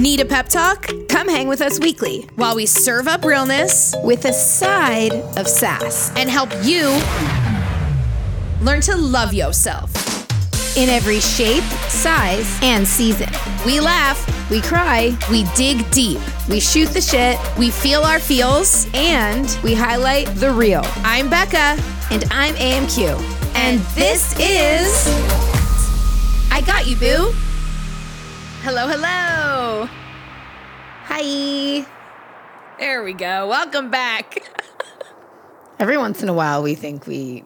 Need a pep talk? Come hang with us weekly While we serve up realness with a side of sass and help you learn to love yourself. in every shape, size, and season. We laugh, We cry, we dig deep, we shoot the shit, we feel our feels. and we highlight the real. I'm Becca, And I'm AMQ. and this is I Got You, Boo. Hello, hello. Hi. There we go. Welcome back. Every once in a while, we think we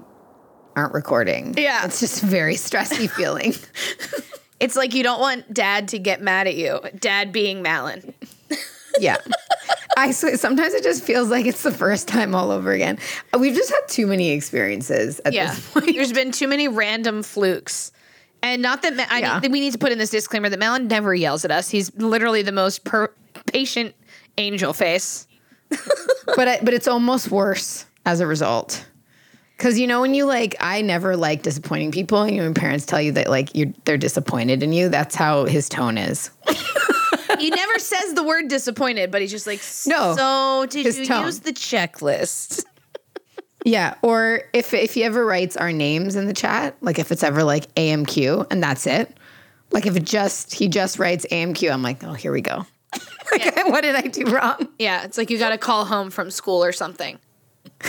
aren't recording. Yeah. It's just a very stressy feeling. It's like you don't want dad to get mad at you, dad being Malin. yeah. I swear, sometimes it just feels like it's the first time all over again. Uh, we've just had too many experiences at Yeah. this point. There's been too many random flukes. And not that Ma- I Yeah. need, we need to put in this disclaimer that Malin never yells at us. He's literally the most per- patient angel face. but I, but it's almost worse as a result. Cause you know when you like, I never like disappointing people, and your parents tell you that like you're they're disappointed in you. That's how his tone is. He never says the word disappointed, but he's just like, No, So did his you tone. use the checklist? Yeah, or if if he ever writes our names in the chat, like if it's ever like AMQ and that's it. Like if it just he just writes AMQ, I'm like, oh, here we go. like, what did I do wrong? Yeah, it's like you got to call home from school or something.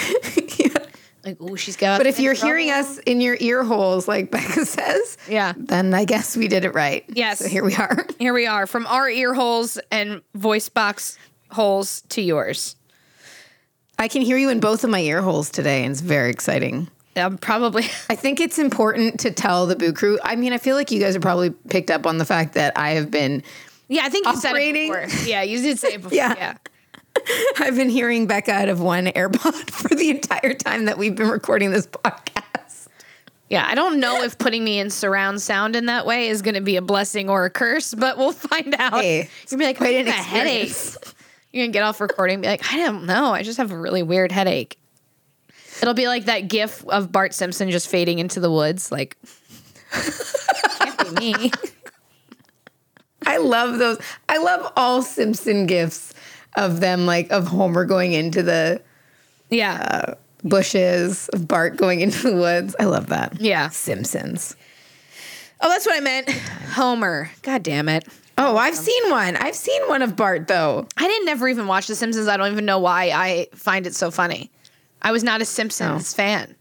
Like, oh, she's got. But if you're hearing us in your ear holes, like Becca says, Yeah. then I guess we did it right. Yes. So here we are. here we are from our ear holes and voice box holes to yours. I can hear you in both of my ear holes today, and it's very exciting. Um, probably. I think it's important to tell the Boo Crew. I mean, I feel like you guys have probably picked up on the fact that I have been, Yeah, I think you said it before. Yeah, you did say it before. Yeah. yeah. I've been hearing Becca out of one AirPod for the entire time that we've been recording this podcast. Yeah, I don't know if putting me in surround sound in that way is going to be a blessing or a curse, but we'll find out. Hey, You're gonna be like, quite I an a headache. You're gonna get off recording, and be like, I don't know, I just have a really weird headache. It'll be like that GIF of Bart Simpson just fading into the woods, like. Can't be me. I love those. I love all Simpson gifts of them, like of Homer going into the Yeah, uh, bushes, of Bart going into the woods. I love that. yeah. Simpsons. Oh, that's what I meant. Homer. God damn it. Oh, I've seen one. I've seen one of Bart though. I didn't never even watch The Simpsons. I don't even know why I find it so funny. I was not a Simpsons oh. fan.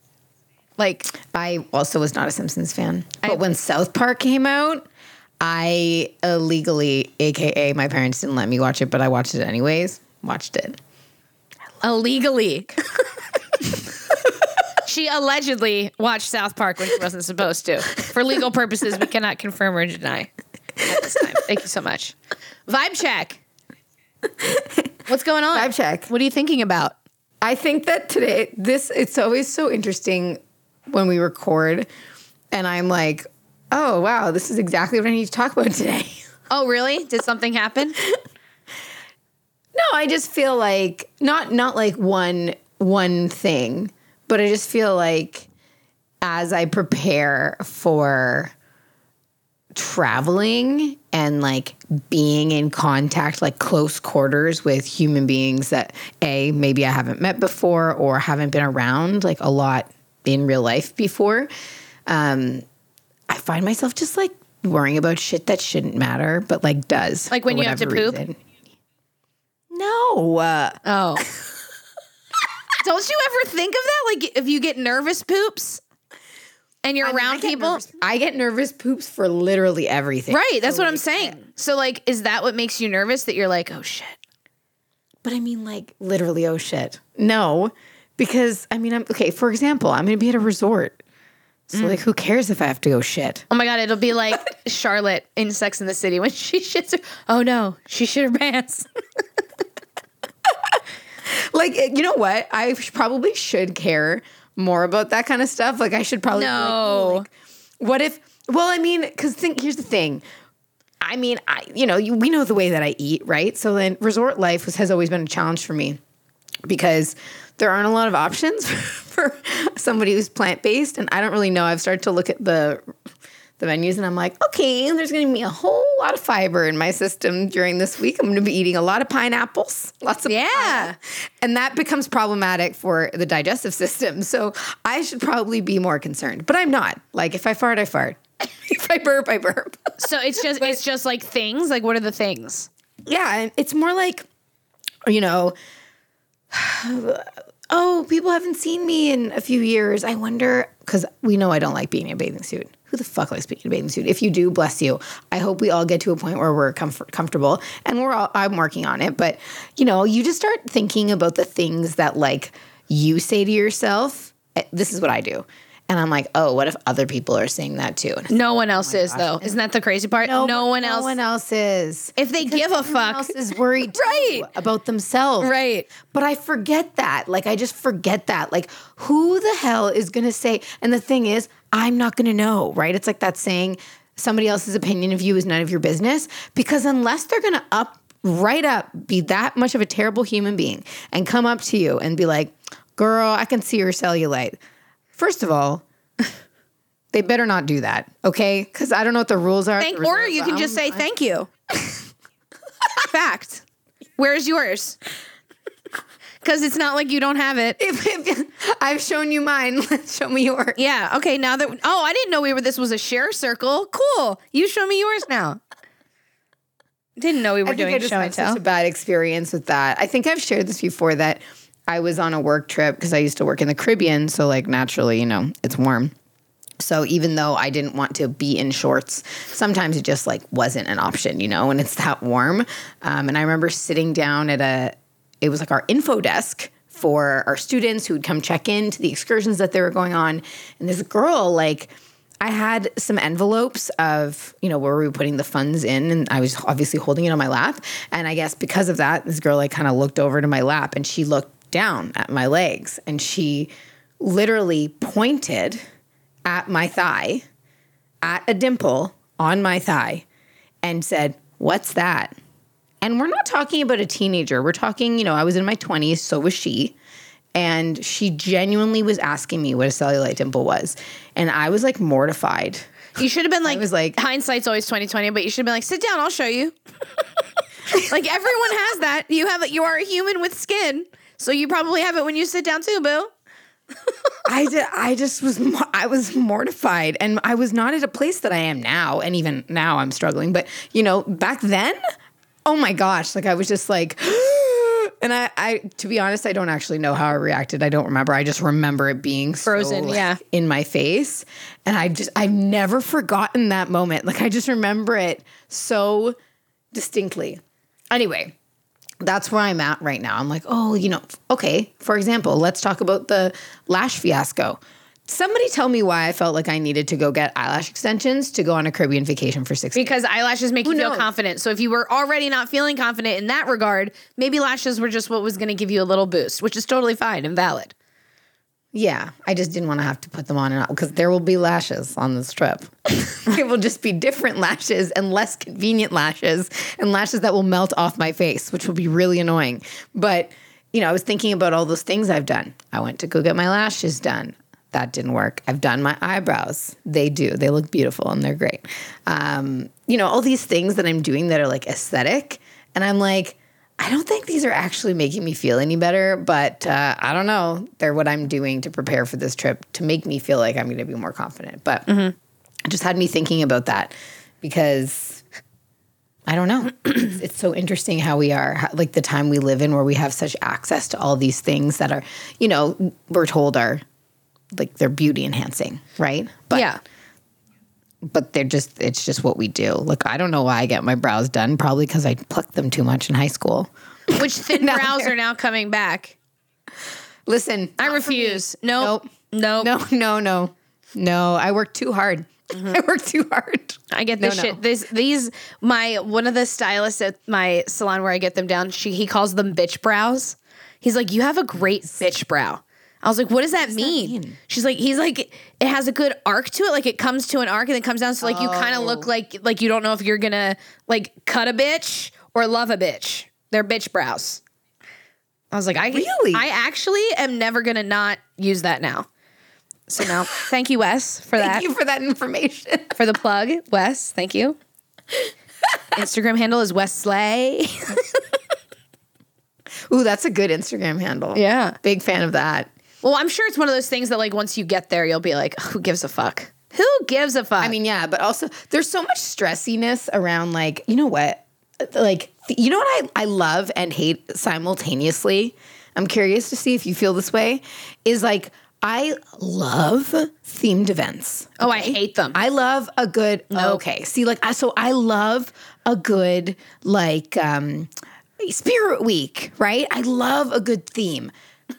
Like, I also was not a Simpsons fan. But I- when South Park came out, I illegally, aka my parents didn't let me watch it, but I watched it anyways. Watched it. illegally. she allegedly watched South Park when she wasn't supposed to. For legal purposes, we cannot confirm or deny at this time. Thank you so much. Vibe check. What's going on? Vibe check. What are you thinking about? I think that today, this it's always so interesting when we record, and I'm like, oh wow, this is exactly what I need to talk about today. Oh, really? Did something happen? No, I just feel like not not like one one thing, but I just feel like as I prepare for traveling and like being in contact like close quarters with human beings that a maybe I haven't met before or haven't been around like a lot in real life before um I find myself just like worrying about shit that shouldn't matter but like does Like when you have to poop? reason. No. Uh, Oh. Don't you ever think of that? Like if you get nervous poops and you're I mean, I around get people? nervous- I get nervous poops for literally everything. Right, that's So, what I'm like, saying. So like is that what makes you nervous that you're like, "Oh shit." But I mean, like, literally, oh shit. No, because I mean, I'm okay. For example, I'm going to be at a resort. So, Mm. like, who cares if I have to go shit? Oh my god, it'll be like Charlotte in Sex in the City when she shits her. Oh no, she shit her pants. Like, you know what? I sh- probably should care more about that kind of stuff. Like, I should probably. be like, No. Like, what if? Well, I mean, because think here's the thing. I mean, I you know, you, we know the way that I eat, right? So then, resort life was, has always been a challenge for me because there aren't a lot of options for somebody who's plant based, and I don't really know. I've started to look at the the menus and I'm like, okay, there's going to be a whole lot of fiber in my system during this week. I'm going to be eating a lot of pineapples, lots of Yeah. pineapple. and that becomes problematic for the digestive system. So I should probably be more concerned, but I'm not. Like if I fart, I fart. if I burp, I burp. So it's just it's just like things. Like what are the things? yeah, it's more like, you know, oh, people haven't seen me in a few years. I wonder because we know I don't like being in a bathing suit. Who the fuck likes being in a bathing suit? If you do, bless you. I hope we all get to a point where we're comfort, comfortable, and we're all. I'm working on it, but you know, you just start thinking about the things that like you say to yourself. Eh, This is what I do. And I'm like, oh, what if other people are saying that too? And it's No oh one else is though. Isn't that the crazy part? No, one no else. one else is. If they give a Everyone fuck, else is worried too Right. about themselves. right? But I forget that. Like I just forget that. Like who the hell is going to say and the thing is, I'm not going to know, right? It's like that saying somebody else's opinion of you is none of your business because unless they're going to up right up be that much of a terrible human being and come up to you and be like, "Girl, I can see your cellulite." First of all, they better not do that, okay? Cuz I don't know what the rules are. Thank, or you can just say thank you. Fact. Where's yours? Because it's not like you don't have it. If, if I've shown you mine, let's show me yours. Yeah. Okay. Now that oh, I didn't know we were. This was a share circle. Cool. You show me yours now. Didn't know we were I doing I just show and tell. such a bad experience with that. I think I've shared this before that I was on a work trip because I used to work in the Caribbean, so like naturally, you know, it's warm. So even though I didn't want to be in shorts, sometimes it just like wasn't an option, you know, when it's that warm. Um, and I remember sitting down at a, it was like our info desk for our students who would come check in to the excursions that they were going on. And this girl, like, I had some envelopes of, you know, where we were putting the funds in, and I was obviously holding it on my lap. And I guess because of that, this girl like kind of looked over to my lap and she looked down at my legs and she literally pointed at my thigh, at a dimple on my thigh, and said, What's that? And we're not talking about a teenager. We're talking, you know, I was in my 20s, so was she. And she genuinely was asking me what a cellulite dimple was. And I was like mortified. You should have been like, was like- hindsight's always twenty twenty, but you should have been like, sit down, I'll show you. like everyone has that. You have it. You are a human with skin, so you probably have it when you sit down too, boo. I did, I just was I was mortified and I was not at a place that I am now and even now I'm struggling but you know back then oh my gosh like I was just like and I I to be honest I don't actually know how I reacted I don't remember I just remember it being so, Frozen, like, yeah. in my face and I just I've never forgotten that moment like I just remember it so distinctly anyway that's where I'm at right now. I'm like, oh, you know, okay. For example, let's talk about the lash fiasco. Somebody tell me why I felt like I needed to go get eyelash extensions to go on a Caribbean vacation for six. Because eyelashes make you feel confident. So if you were already not feeling confident in that regard, maybe lashes were just what was going to give you a little boost, which is totally fine and valid. Yeah, I just didn't want to have to put them on and off because there will be lashes on this trip. it will just be different lashes and less convenient lashes and lashes that will melt off my face, which will be really annoying. But, you know, I was thinking about all those things I've done. I went to go get my lashes done. That didn't work. I've done my eyebrows. They do. They look beautiful and they're great. Um, you know, all these things that I'm doing that are like aesthetic. And I'm like, I don't think these are actually making me feel any better, but uh, I don't know. They're what I'm doing to prepare for this trip to make me feel like I'm going to be more confident. But it just had me thinking about that because I don't know. it's, it's so interesting how we are, how, like the time we live in where we have such access to all these things that are, you know, we're told are like they're beauty enhancing, right? But yeah. But they're just it's just what we do. Look, I don't know why I get my brows done. Probably because I plucked them too much in high school. Which thin brows they're- are now coming back. Listen, I not for me. refuse. Nope. Nope. No, no, no, no. I work too hard. Mm-hmm. I work too hard. I get this no. shit. This these my one of the stylists at my salon where I get them down. She he calls them bitch brows. He's like, you have a great bitch brow. I was like, what does that, mean? mean? She's like, he's like, it has a good arc to it. Like it comes to an arc and then comes down. So like you kind of Oh. look like like you don't know if you're gonna like cut a bitch or love a bitch. They're bitch brows. I was like, I Really? I actually am never gonna not use that now. So now, thank you, Wes, for that. Thank you for that information. for the plug, Wes. Thank you. Instagram handle is Wes Slay. Ooh, that's a good Instagram handle. Yeah. Big fan of that. Well, I'm sure it's one of those things that like once you get there, you'll be like, who gives a fuck? Who gives a fuck? I mean, yeah, but also there's so much stressiness around like, you know what? Like, you know what I, I love and hate simultaneously? I'm curious to see if you feel this way. Is like, I love themed events. oh, I hate them. I love a good okay. See, like I so I love a good like um spirit week, right? I love a good theme.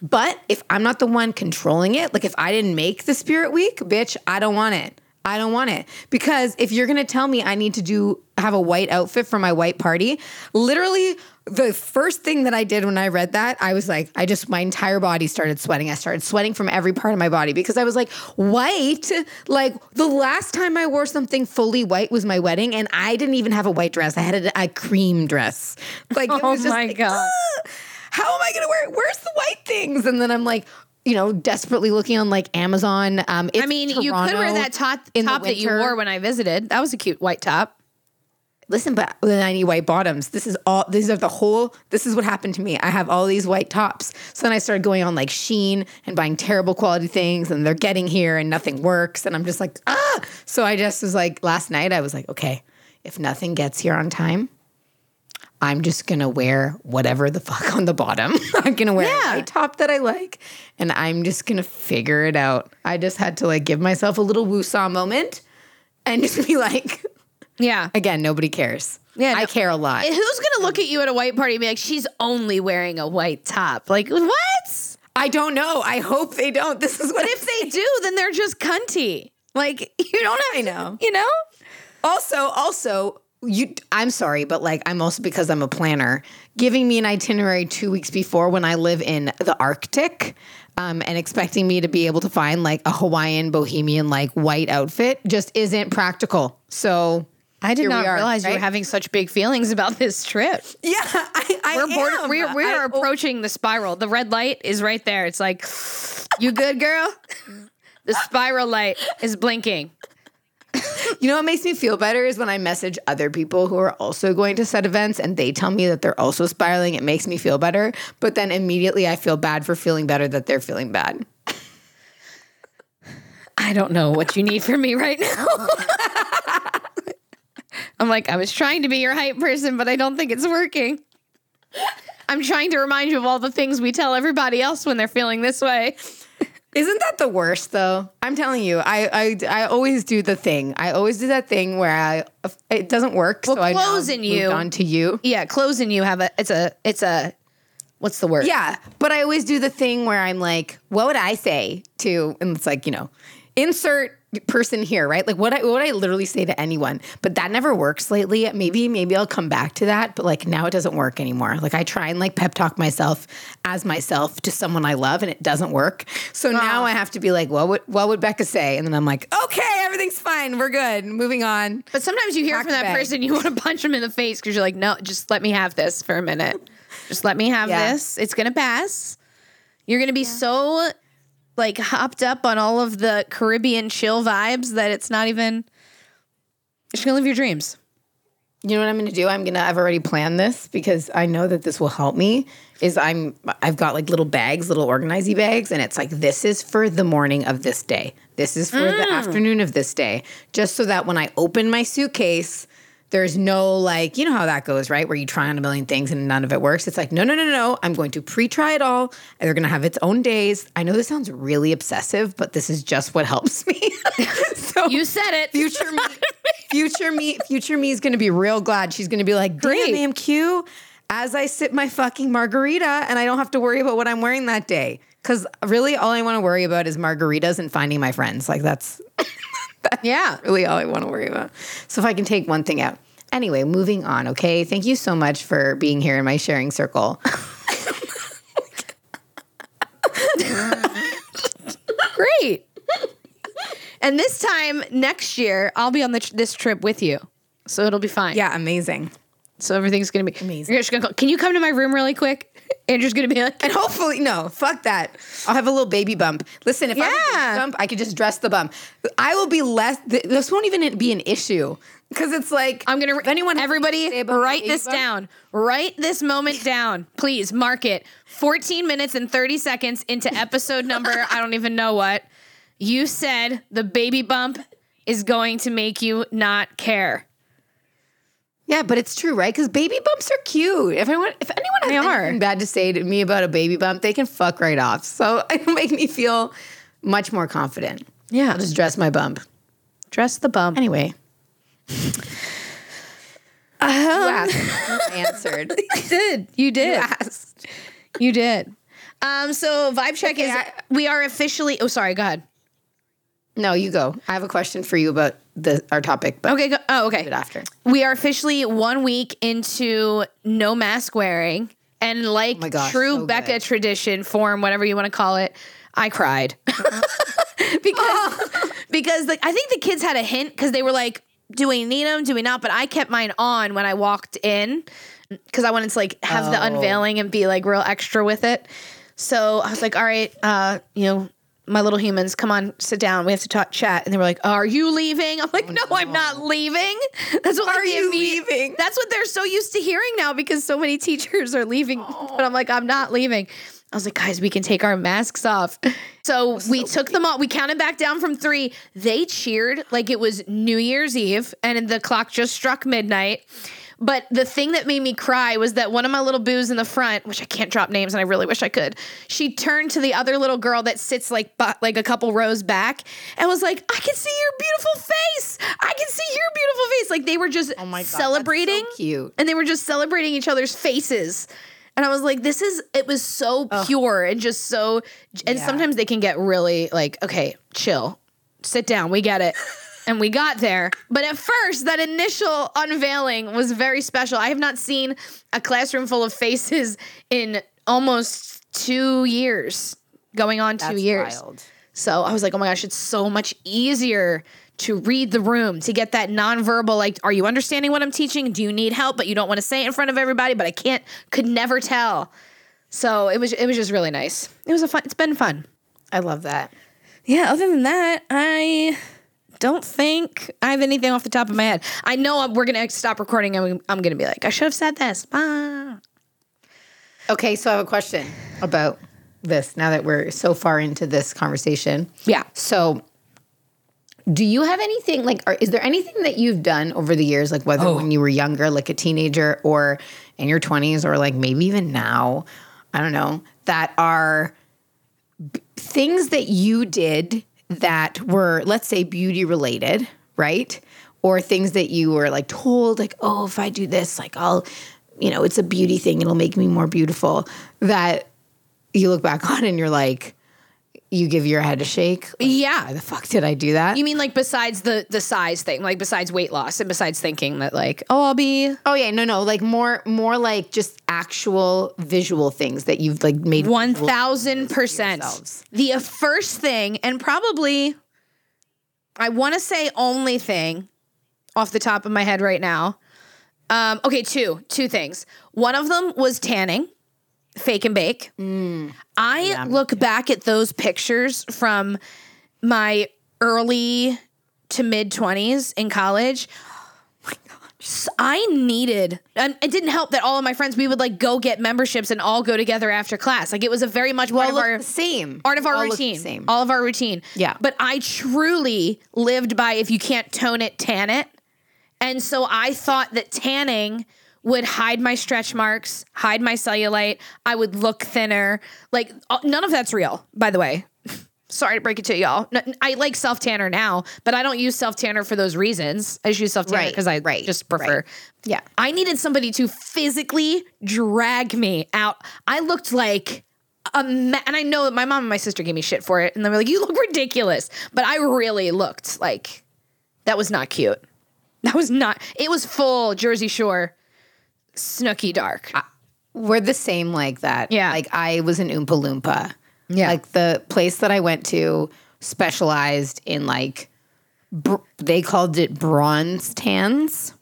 But if I'm not the one controlling it, like if I didn't make the spirit week, bitch, I don't want it. I don't want it. Because if you're gonna tell me I need to do have a white outfit for my white party, literally the first thing that I did when I read that, I was like, I just my entire body started sweating. I started sweating from every part of my body because I was like, white. Like the last time I wore something fully white was my wedding, and I didn't even have a white dress. I had a, a cream dress. Like it Oh just my God. "Ah, how am I gonna wear it? Where's the white things? And then I'm like. You know, desperately looking on like Amazon. Um, I mean, you could wear that top in the top that you wore when I visited. That was a cute white top. Listen, but then I need white bottoms. This is all. These are the whole. This is what happened to me. I have all these white tops. So then I started going on like Shein and buying terrible quality things, and they're getting here and nothing works, and I'm just like ah. So I just was like last night. I was like, okay, if nothing gets here on time, I'm just gonna wear whatever the fuck on the bottom. I'm gonna wear Yeah. a white top that I like, and I'm just gonna figure it out. I just had to like give myself a little woosah moment, and just be like. Yeah. Again, nobody cares. Yeah, I care a lot. Who's gonna look at you at a white party and be like, she's only wearing a white top? Like, what? I don't know. I hope they don't. This is what But if they do, then they're just cunty. Like, you don't have I to- know. you know? also also you I'm sorry, but like I'm also because I'm a planner, giving me an itinerary two weeks before when I live in the Arctic. Um, and expecting me to be able to find like a Hawaiian bohemian like white outfit just isn't practical. So I did not are, realize you were having such big feelings about this trip. yeah, I, I We're border, am. we're, we I- are approaching the spiral. The red light is right there. It's like, you good, girl? The spiral light is blinking. You know what makes me feel better is when I message other people who are also going to set events and they tell me that they're also spiraling. It makes me feel better. But then immediately I feel bad for feeling better that they're feeling bad. I don't know what you need from me right now. I'm like, I was trying to be your hype person, but I don't think it's working. I'm trying to remind you of all the things we tell everybody else when they're feeling this way. Isn't that the worst though? I'm telling you, I I, I always do the thing. I always do that thing where I it doesn't work. so I now clothes in moved you- on to you. Yeah, clothes and you have a it's a it's a what's the word? Yeah, but I always do the thing where I'm like, what would I say to? And it's like you know, insert person here, right? Like what I what would I literally say to anyone? But that never works lately. Maybe maybe I'll come back to that, but like now it doesn't work anymore. Like I try and like pep talk myself as myself to someone I love, and it doesn't work. So ah. now I have to be like, what would what would Becca say? And then I'm like, okay, everything's fine, we're good, moving on. But sometimes you hear from that person, you want to punch them in the face because you're like, no, just let me have this for a minute. Just let me have Yeah. this. It's gonna pass. You're gonna be so like hopped up on all of the Caribbean chill vibes that it's not even. You're gonna live your dreams. You know what I'm to do? I'm to I've already planned this because I know that this will help me is I'm I've got like little bags, little organizy bags and it's like this is for the morning of this day. This is for the mm. afternoon of this day. Just so that when I open my suitcase there's no like, you know how that goes, right? Where you try on a million things and none of it works. It's like, no, no, no, no. I'm going to pre-try it all. They're going to have its own days. I know this sounds really obsessive, but this is just what helps me. so You said it. future me, future me, future me is going to be real glad. She's going to be like, Great. "Damn, AMQ." As I sip my fucking margarita, and I don't have to worry about what I'm wearing that day. Because really, all I want to worry about is margaritas and finding my friends. Like that's yeah. really all I want to worry about. So if I can take one thing out. Anyway, moving on. Okay, thank you so much for being here in my sharing circle. Great. and this time next year, I'll be on the, this trip with you. So it'll be fine. yeah, amazing. So everything's gonna be Amazing. You're just gonna call, can you come to my room really quick? Andrew's gonna be like, And hopefully, no, fuck that. I'll have a little baby bump. Listen, if I have a baby bump, I could just dress the bump. I will be less. This won't even be an issue because it's like I'm gonna. If anyone everybody anything to say about write this bump- down. Write this moment down, please. Mark it. 14 minutes and 30 seconds into episode number. I don't even know what. You said the baby bump is going to make you not care. Yeah, but it's true, right? Because baby bumps are cute. If anyone, if anyone has They are. anything bad to say to me about a baby bump, they can fuck right off. So it'll make me feel much more confident. Yeah. I'll just dress my bump. Dress the bump. Anyway. Um, you asked, you answered. You did. You did. You asked. You did. Um, so vibe check Okay, is I- we are officially oh sorry, go ahead. No, you go. I have a question for you about the our topic, but Okay, go, oh okay. after. We are officially one week into no mask wearing. And like Oh gosh, true so Becca good. tradition, form, whatever you want to call it, I cried. because because like I think the kids had a hint because they were like, do we need them? Do we not? But I kept mine on when I walked in because I wanted to like have the Oh. unveiling and be like real extra with it. So I was like, all right, uh, you know, my little humans, come on, sit down. We have to talk, chat. And they were like, "Are you leaving?" I'm like, oh, "No, I'm not leaving." That's what Oh, Are you immediate- leaving? That's what they're so used to hearing now because so many teachers are leaving. Oh. But I'm like, I'm not leaving. I was like, guys, we can take our masks off. So we took them off. We counted back down from three. They cheered like it was New Year's Eve, and the clock just struck midnight. But the thing that made me cry was that one of my little boos in the front, which I can't drop names, and I really wish I could, she turned to the other little girl that sits like bu- like a couple rows back and was like, "I can see your beautiful face. I can see your beautiful face." Like they were just Oh my God, that's so celebrating, cute. and they were just celebrating each other's faces. And I was like, "This is." It was so pure and just so. And Yeah. sometimes they can get really like, "Okay, chill, sit down. We get it." And we got there. But at first, that initial unveiling was very special. I have not seen a classroom full of faces in almost two years, going on two That's years. wild. So I was like, oh my gosh, it's so much easier to read the room, to get that nonverbal, like, are you understanding what I'm teaching? Do you need help? But you don't want to say it in front of everybody, but I can't, could never tell. So it was it was just really nice. It was a fun it's been fun. I love that. Yeah, other than that, I don't think I have anything off the top of my head. I know I'm- we're going to stop recording and I'm going to be like, I should have said this. Ah. Okay, so I have a question about this now that we're so far into this conversation. Yeah. So, do you have anything like, or is there anything that you've done over the years, like whether when you were younger, like a teenager, or in your 20s, or like maybe even now, I don't know, that are b- things that you did that were, let's say, beauty related, right? Or things that you were like told, like, oh, if I do this, like, I'll, you know, it's a beauty thing, it'll make me more beautiful. That you look back on and you're like, you give your head a shake. Like, Yeah. why the fuck did I do that? You mean like besides the the size thing, like besides weight loss and besides thinking that like, oh, I'll be oh yeah, no, no, like more, more like just actual visual things that you've like made. One thousand percent. The uh, first thing, and probably, I want to say only thing, off the top of my head right now. Um, okay, two two things. One of them was tanning, fake and bake. Mm. I look back at those pictures from my early to mid twenties in college. I needed, and it didn't help that all of my friends, we would like go get memberships and all go together after class. Like it was a very much part All of our the same. part of our All routine. same. All of our routine. Yeah. But I truly lived by if you can't tone it, tan it. And so I thought that tanning would hide my stretch marks, hide my cellulite. I would look thinner. Like uh, none of that's real, by the way. Sorry to break it to y'all. I like self tanner now, but I don't use self tanner for those reasons. I just use self tanner Right, because I right, just prefer. right. Yeah. I needed somebody to physically drag me out. I looked like a ma- and I know that my mom and my sister gave me shit for it, and they were like, "You look ridiculous," but I really looked like that was not cute. That was not. It was full Jersey Shore, Snooki Dark. We're the same like that. Yeah. Like I was an Oompa Loompa. Yeah. Like the place that I went to specialized in like, br- they called it bronze tans,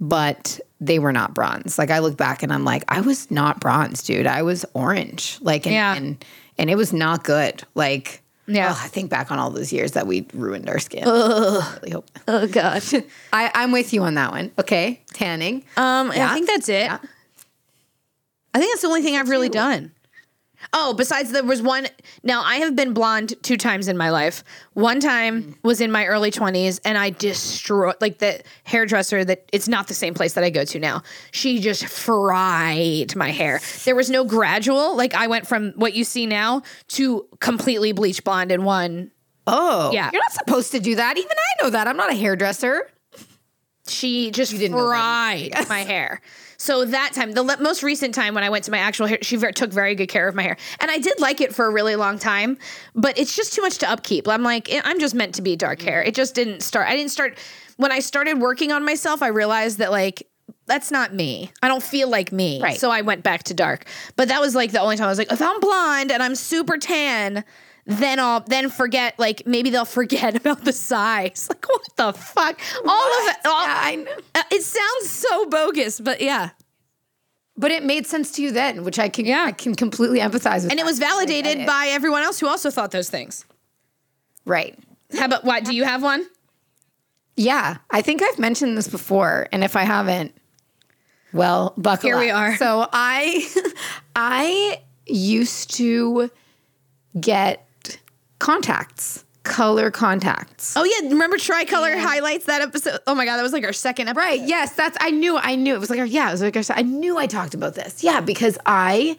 but they were not bronze. Like I look back and I'm like, I was not bronze, dude. I was orange. Like and Yeah. and, and it was not good. Like Yeah. oh, I think back on all those years that we ruined our skin. I really hope. Oh gosh. I, I'm with you on that one. Okay. Tanning. Um, Yeah. I think that's it. Yeah. I think that's the only thing I've really done. Oh, besides there was one. Now I have been blonde two times in my life. One time was in my early twenties, and I destroyed like the hairdresser. That it's not the same place that I go to now. She just fried my hair. There was no gradual. Like I went from what you see now to completely bleach blonde in one. Oh, Yeah. You're not supposed to do that. Even I know that. I'm not a hairdresser. She just fried my hair. So that time, the le- most recent time when I went to my actual hair, she ver- took very good care of my hair, and I did like it for a really long time. But it's just too much to upkeep. I'm like, eh, I'm just meant to be dark hair. It just didn't start. I didn't start when I started working on myself. I realized that like that's not me. I don't feel like me. Right. So I went back to dark. But that was like the only time I was like, if I'm blonde and I'm super tan. Then I'll then forget like maybe they'll forget about the size. Like what the fuck? All of it. All, Yeah, I know. uh, It sounds so bogus, but yeah. But it made sense to you then, which I can Yeah. I can completely empathize with. And it was validated it. by everyone else who also thought those things. right. How about what? Do you have one? Yeah, I think I've mentioned this before, and if I haven't, well, buckle Here we up. are. So I, I used to get contacts, color contacts. Oh yeah, remember tricolor highlights that episode? Oh my god, that was like our second episode. Right. Yes, that's. I knew. I knew it was like. Our, yeah, it was like. our, I knew I talked about this. Yeah, because I,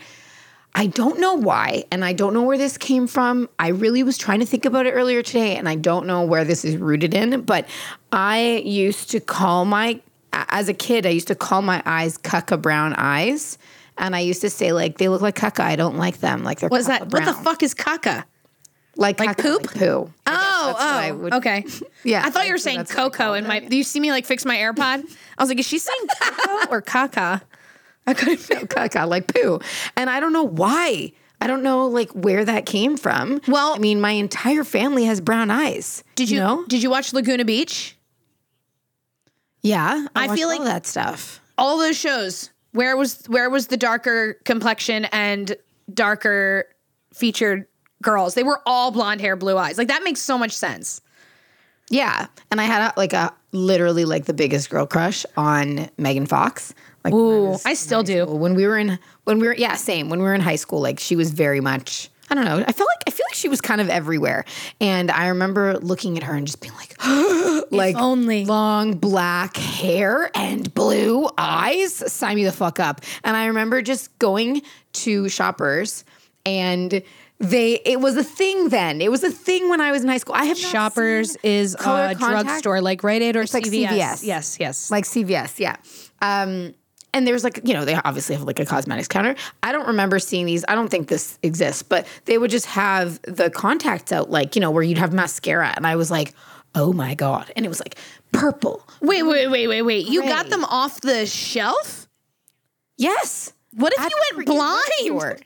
I don't know why, and I don't know where this came from. I really was trying to think about it earlier today, and I don't know where this is rooted in. But I used to call my, as a kid, I used to call my eyes cucka brown eyes, and I used to say like they look like cucka. I don't like them. Like they're What's that? cucka What the fuck is caca? Like Like poop? Like poo. Oh, I oh, would- okay. Yeah, I thought you were saying cocoa in my. Do you see me like fix my AirPod? I was like, is she saying cocoa or caca? I couldn't. Feel caca, like poo. And I don't know why. I don't know like where that came from. Well- I mean, my entire family has brown eyes. Did you? know? Did you watch Laguna Beach? Yeah, I watched feel like- that stuff. all those shows where was where was the darker complexion and darker featured girls they were all blonde hair blue eyes like that makes so much sense Yeah, and I had a, like a literally like the biggest girl crush on Megan Fox. Like when I I still do. school. when we were in when we were yeah same when we were in high school. Like she was very much. I don't know. I felt like I feel like she was kind of everywhere, and I remember looking at her and just being like, like only. long black hair and blue eyes. Sign me the fuck up. And I remember just going to shoppers and. They it was a thing then. It was a thing when I was in high school. I have not shoppers seen is color a contact. drugstore like Rite Aid or like CVS. CVS. yes yes like CVS, yeah. Um, and there's like, you know, they obviously have like a cosmetics counter. I don't remember seeing these. I don't think this exists, but they would just have the contacts out, like, you know, where you'd have mascara. And I was like, oh my God. And it was like purple. wait wait wait wait wait you got them off the shelf Yes. what if At you went blind drugstore.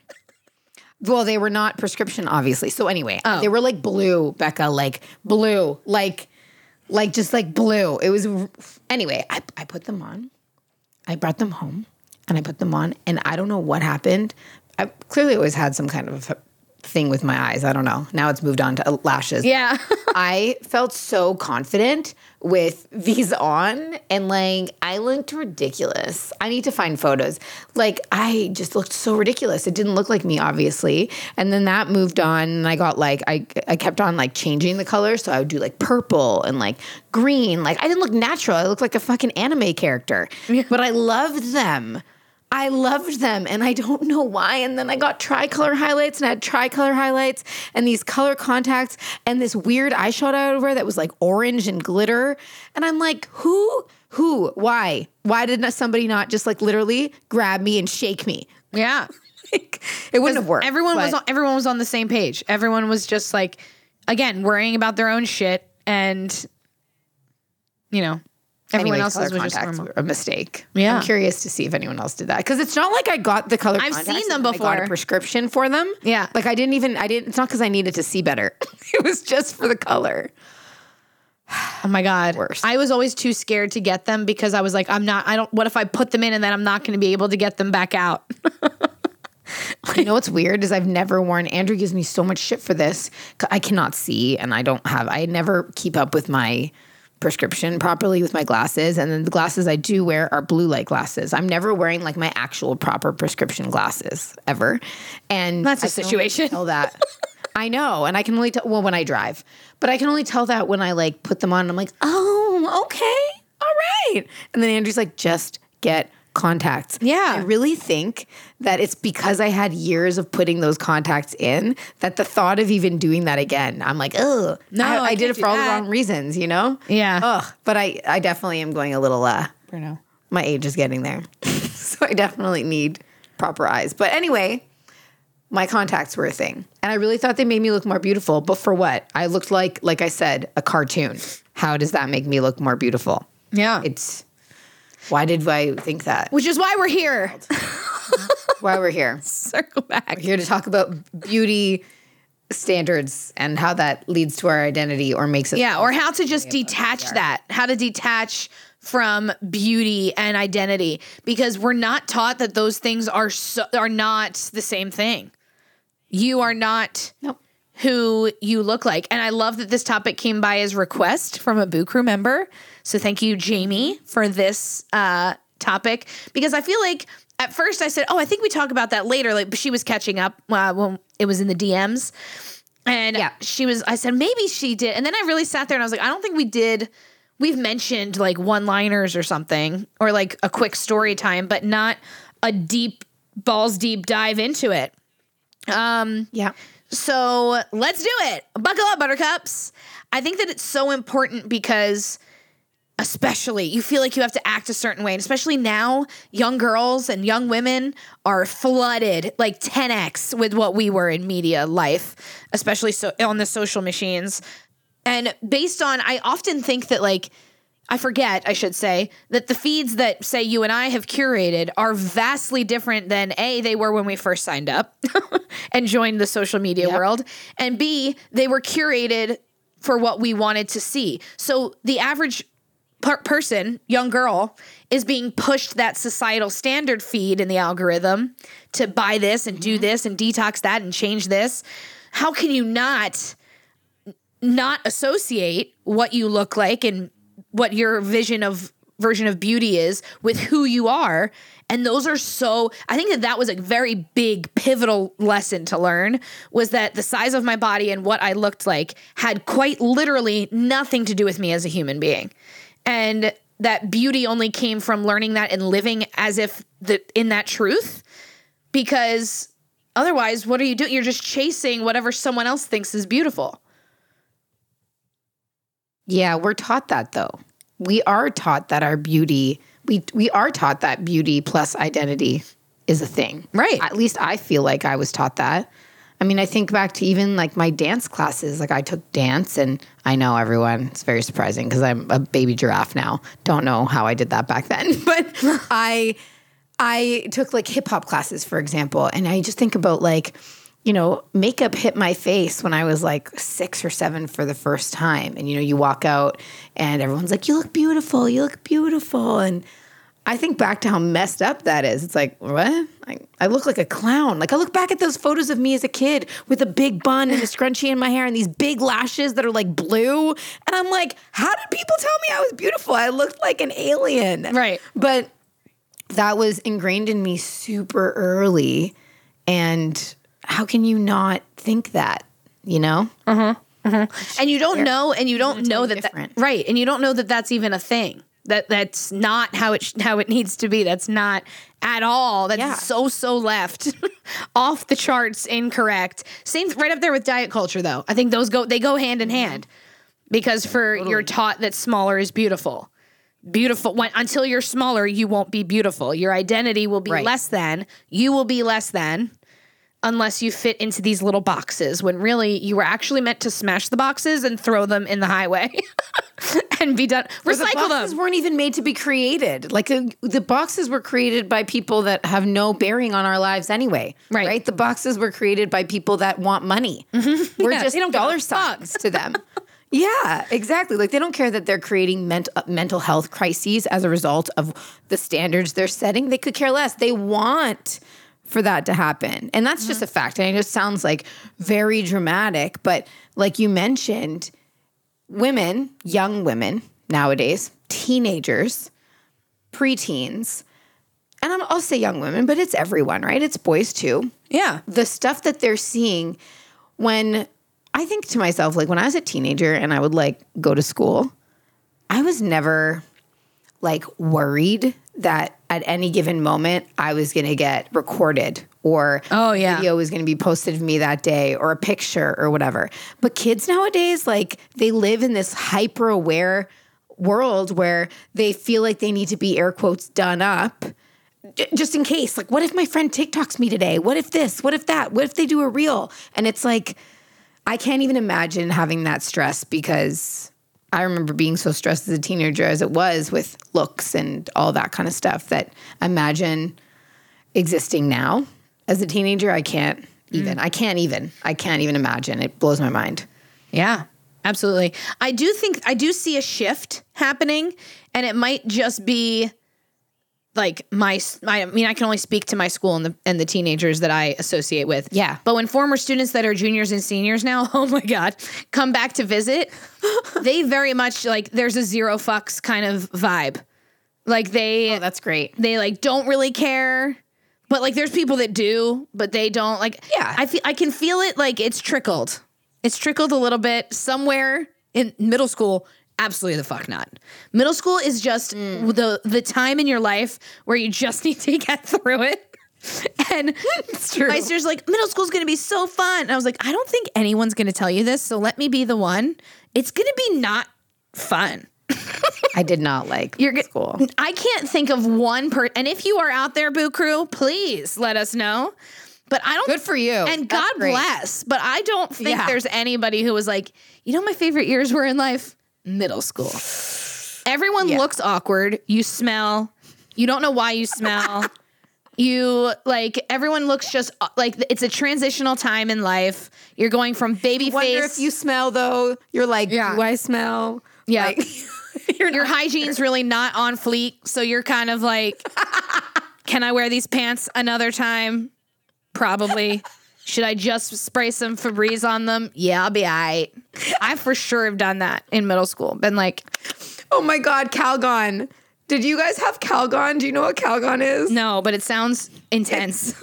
Well, they were not prescription, obviously. So anyway, Oh. they were like blue, Becca, like blue, like, like just like blue. It was anyway. I I put them on. I brought them home, and I put them on, and I don't know what happened. I clearly always had some kind of thing with my eyes. I don't know. Now it's moved on to uh, lashes. yeah I felt so confident with these on and like I looked ridiculous. I need to find photos. Like I just looked so ridiculous. It didn't look like me obviously. And then that moved on and I got like I I kept on like changing the color so I would do like purple and like green. Like I didn't look natural. I looked like a fucking anime character. But I loved them. I loved them and I don't know why. And then I got tricolor highlights and I had tricolor highlights and these color contacts and this weird eyeshadow over that was like orange and glitter. And I'm like, who, who, why? Why did not somebody not just like literally grab me and shake me? yeah Like, it wouldn't have worked. everyone was on, everyone was on the same page everyone was just like again worrying about their own shit and you know everyone Anyway, else's was just contacts normal were a mistake. Yeah. I'm curious to see if anyone else did that because it's not like I got the color. I've seen them and I got before. a prescription for them. Yeah. like I didn't even. I didn't. It's not because I needed to see better. it was just for the color. Oh my god. Worse. I was always too scared to get them because I was like I'm not I don't what if I put them in and then I'm not going to be able to get them back out. You know what's weird is I've never worn. Andrew gives me so much shit for this. I cannot see, and I don't have. I never keep up with my prescription properly with my glasses, and then the glasses I do wear are blue light glasses. I'm never wearing like my actual proper prescription glasses ever, and That's a I can only situation. Tell that. I know, and I can only tell well when I drive, but I can only tell that when I like put them on. And I'm like, oh, okay, all right. And then Andrew's like, just get contacts. Yeah. I really think that it's because I had years of putting those contacts in that the thought of even doing that again, I'm like, oh, No, I, I I did it for all that. the wrong reasons, you know? Yeah. Ugh. But I, I definitely am going a little, uh, Bruno. my age is getting there. so I definitely need proper eyes. But anyway, my contacts were a thing. And I really thought they made me look more beautiful. But for what? I looked like, like I said, a cartoon. How does that make me look more beautiful? Yeah. It's why did I think that? Which is why we're here. Why we're here. Circle back. Here to talk about beauty standards and how that leads to our identity or makes us Yeah, or how to just detach that, how to detach from beauty and identity because we're not taught that those things are so, are not the same thing. You are not Nope. who you look like. And I love that this topic came by as request from a Boo Crew member. So thank you, Jamie, for this uh, topic because I feel like at first I said, "Oh, I think we talk about that later." Like, but she was catching up uh, when it was in the DMs, and Yeah. she was. I said maybe she did, and then I really sat there and I was like, I don't think we did. We've mentioned like one-liners or something, or like a quick story time, but not a deep balls deep dive into it. Yeah. So let's do it. Buckle up, buttercups. I think that it's so important because, especially, you feel like you have to act a certain way. And especially now, young girls and young women are flooded like 10x with what we were in media life, especially so on the social machines. And based on, I often think that like, I forget, I should say, that the feeds that say you and I have curated are vastly different than A, they were when we first signed up and joined the social media Yep. world, and B, they were curated for what we wanted to see. So the average per- person, young girl, is being pushed that societal standard feed in the algorithm to buy this and do mm-hmm. this and detox that and change this. How can you not? not associate what you look like and what your vision of version of beauty is with who you are and those are so i think that that was a very big pivotal lesson to learn was that the size of my body and what i looked like had quite literally nothing to do with me as a human being and that beauty only came from learning that and living as if the in that truth because otherwise what are you doing you're just chasing whatever someone else thinks is beautiful Yeah, we're taught that though. We are taught that our beauty, we we are taught that beauty plus identity is a thing. Right. At least I feel like I was taught that. I mean, I think back to even like my dance classes. Like I took dance and I know everyone, it's very surprising because I'm a baby giraffe now. Don't know how I did that back then, but I I took like hip hop classes, for example, and I just think about like, you know, makeup hit my face when I was like six or seven for the first time. And, you know, you walk out and everyone's like, you look beautiful, you look beautiful. And I think back to how messed up that is. It's like, what? I, I look like a clown. Like, I look back at those photos of me as a kid with a big bun and a scrunchie in my hair and these big lashes that are like blue. And I'm like, how did people tell me I was beautiful? I looked like an alien. Right. But that was ingrained in me super early. And how can you not think that, you know? Mm-hmm. Mm-hmm. and you don't know and you don't know that, that right and you don't know that that's even a thing that that's not how it sh- how it needs to be. That's not at all. That's Yeah. so so left. Off the charts incorrect. Same right up there with diet culture though. I think those go they go hand in hand because for you're taught that smaller is beautiful. Beautiful when, until you're smaller you won't be beautiful. Your identity will be Right. less than you will be less than unless you fit into these little boxes when really you were actually meant to smash the boxes and throw them in the highway and be done recycle the boxes them weren't even made to be created. Like uh, the boxes were created by people that have no bearing on our lives anyway. Right. Right. The boxes were created by people that want money. We're Yeah, just dollar signs to them. Yeah, exactly. Like they don't care that they're creating ment- uh, mental health crises as a result of the standards they're setting. They could care less. They want for that to happen. And that's just a fact. And it just sounds like very dramatic, but like you mentioned, women, young women nowadays, teenagers, preteens, and I'm, I'll say young women, but it's everyone, right? It's boys too Yeah. the stuff that they're seeing when I think to myself, like when I was a teenager and I would like go to school, I was never like worried that at any given moment I was going to get recorded or Oh, yeah. video was going to be posted of me that day or a picture or whatever. But kids nowadays, like they live in this hyper aware world where they feel like they need to be air quotes done up j- just in case. Like, what if my friend TikToks me today? What if this? What if that? What if they do a reel? And it's like, I can't even imagine having that stress because I remember being so stressed as a teenager as it was with looks and all that kind of stuff that imagine existing now as a teenager. I can't even. I can't even. I can't even imagine. It blows my mind. Yeah, absolutely. I do think I do see a shift happening, and it might just be like my, my I mean, I can only speak to my school and the and the teenagers that I associate with. Yeah. But when former students that are juniors and seniors now, oh my god, come back to visit, they very much like there's a zero fucks kind of vibe. Like they Oh, that's great. they like don't really care but like there's people that do but they don't like Yeah. i feel i can feel it like it's trickled it's trickled a little bit somewhere in middle school absolutely the fuck not middle school is just mm. the the time in your life where you just need to get through it and it's true. my sister's like middle school's gonna be so fun and i was like i don't think anyone's gonna tell you this so let me be the one it's gonna be not fun I did not like You're school. I can't think of one person. And if you are out there, Boo Crew, please let us know. But I don't. Good for you. And That's God great. bless. But I don't think Yeah. there's anybody who was like, you know, my favorite years were in life, middle school. Everyone Yeah. looks awkward. You smell. You don't know why you smell. you like everyone looks just like it's a transitional time in life. You're going from baby Wonder face. if you smell though. You're like, Yeah. do I smell? Yeah. Like, you're your not- hygiene's really not on fleek. So you're kind of like, can I wear these pants another time? Probably. Should I just spray some Febreze on them? Yeah, I'll be all right. I for sure have done that in middle school. Been like, Oh my God, Calgon. Did you guys have Calgon? Do you know what Calgon is? no, but it sounds intense.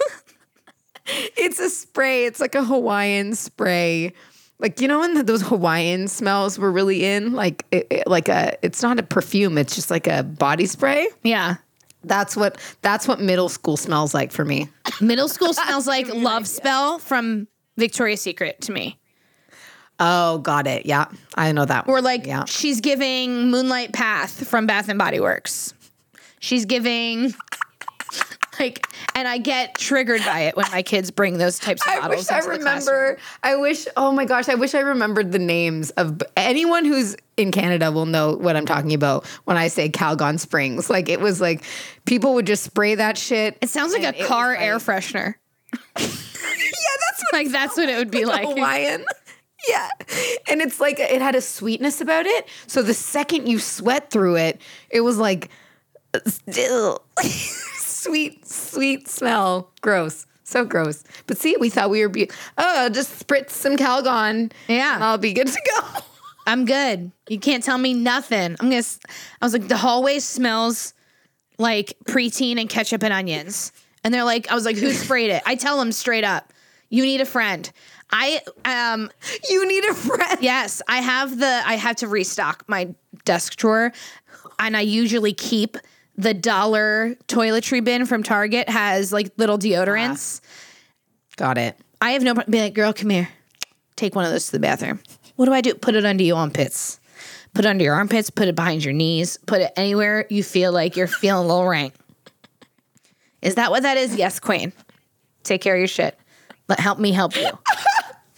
It's a spray. It's like a Hawaiian spray. Like you know when those Hawaiian smells were really in, like it, it- like a. It's not a perfume. It's just like a body spray. yeah. That's what that's what middle school smells like for me. Middle school smells like love spell from Victoria's Secret to me. Oh, got it. Yeah, I know that. Or like yeah. she's giving Moonlight Path from Bath and Body Works. She's giving like and I get triggered by it when my kids bring those types of I bottles. wish I the classroom. remember. I wish. Oh my gosh! I wish I remembered the names of anyone who's in Canada will know what I'm talking about when I say Calgon Springs. Like it was like people would just spray that shit. It sounds like a car like- air freshener. Yeah, that's what Like that's what it would be like. Hawaiian. Yeah. And it's like it had a sweetness about it. So the second you sweat through it, it was like uh, still sweet, sweet smell. Gross. So gross. But see, we thought we were be oh, just spritz some Calgon. Yeah. And I'll be good to go. I'm good. You can't tell me nothing. I'm gonna. s- I was like, the hallway smells like preteen and ketchup and onions. And they're like, I was like, who sprayed it? I tell them straight up, you need a friend. I um You need a friend. yes, I have the I have to restock my desk drawer, and I usually keep the dollar toiletry bin from Target has like little deodorants. Ah. Got it. I have no problem. Be like, girl, come here. Take one of those to the bathroom. What do I do? Put it under your armpits. Put it under your armpits. Put it behind your knees. Put it anywhere you feel like you're feeling a little rank. Is that what that is? Yes, Queen. Take care of your shit. Let help me help you.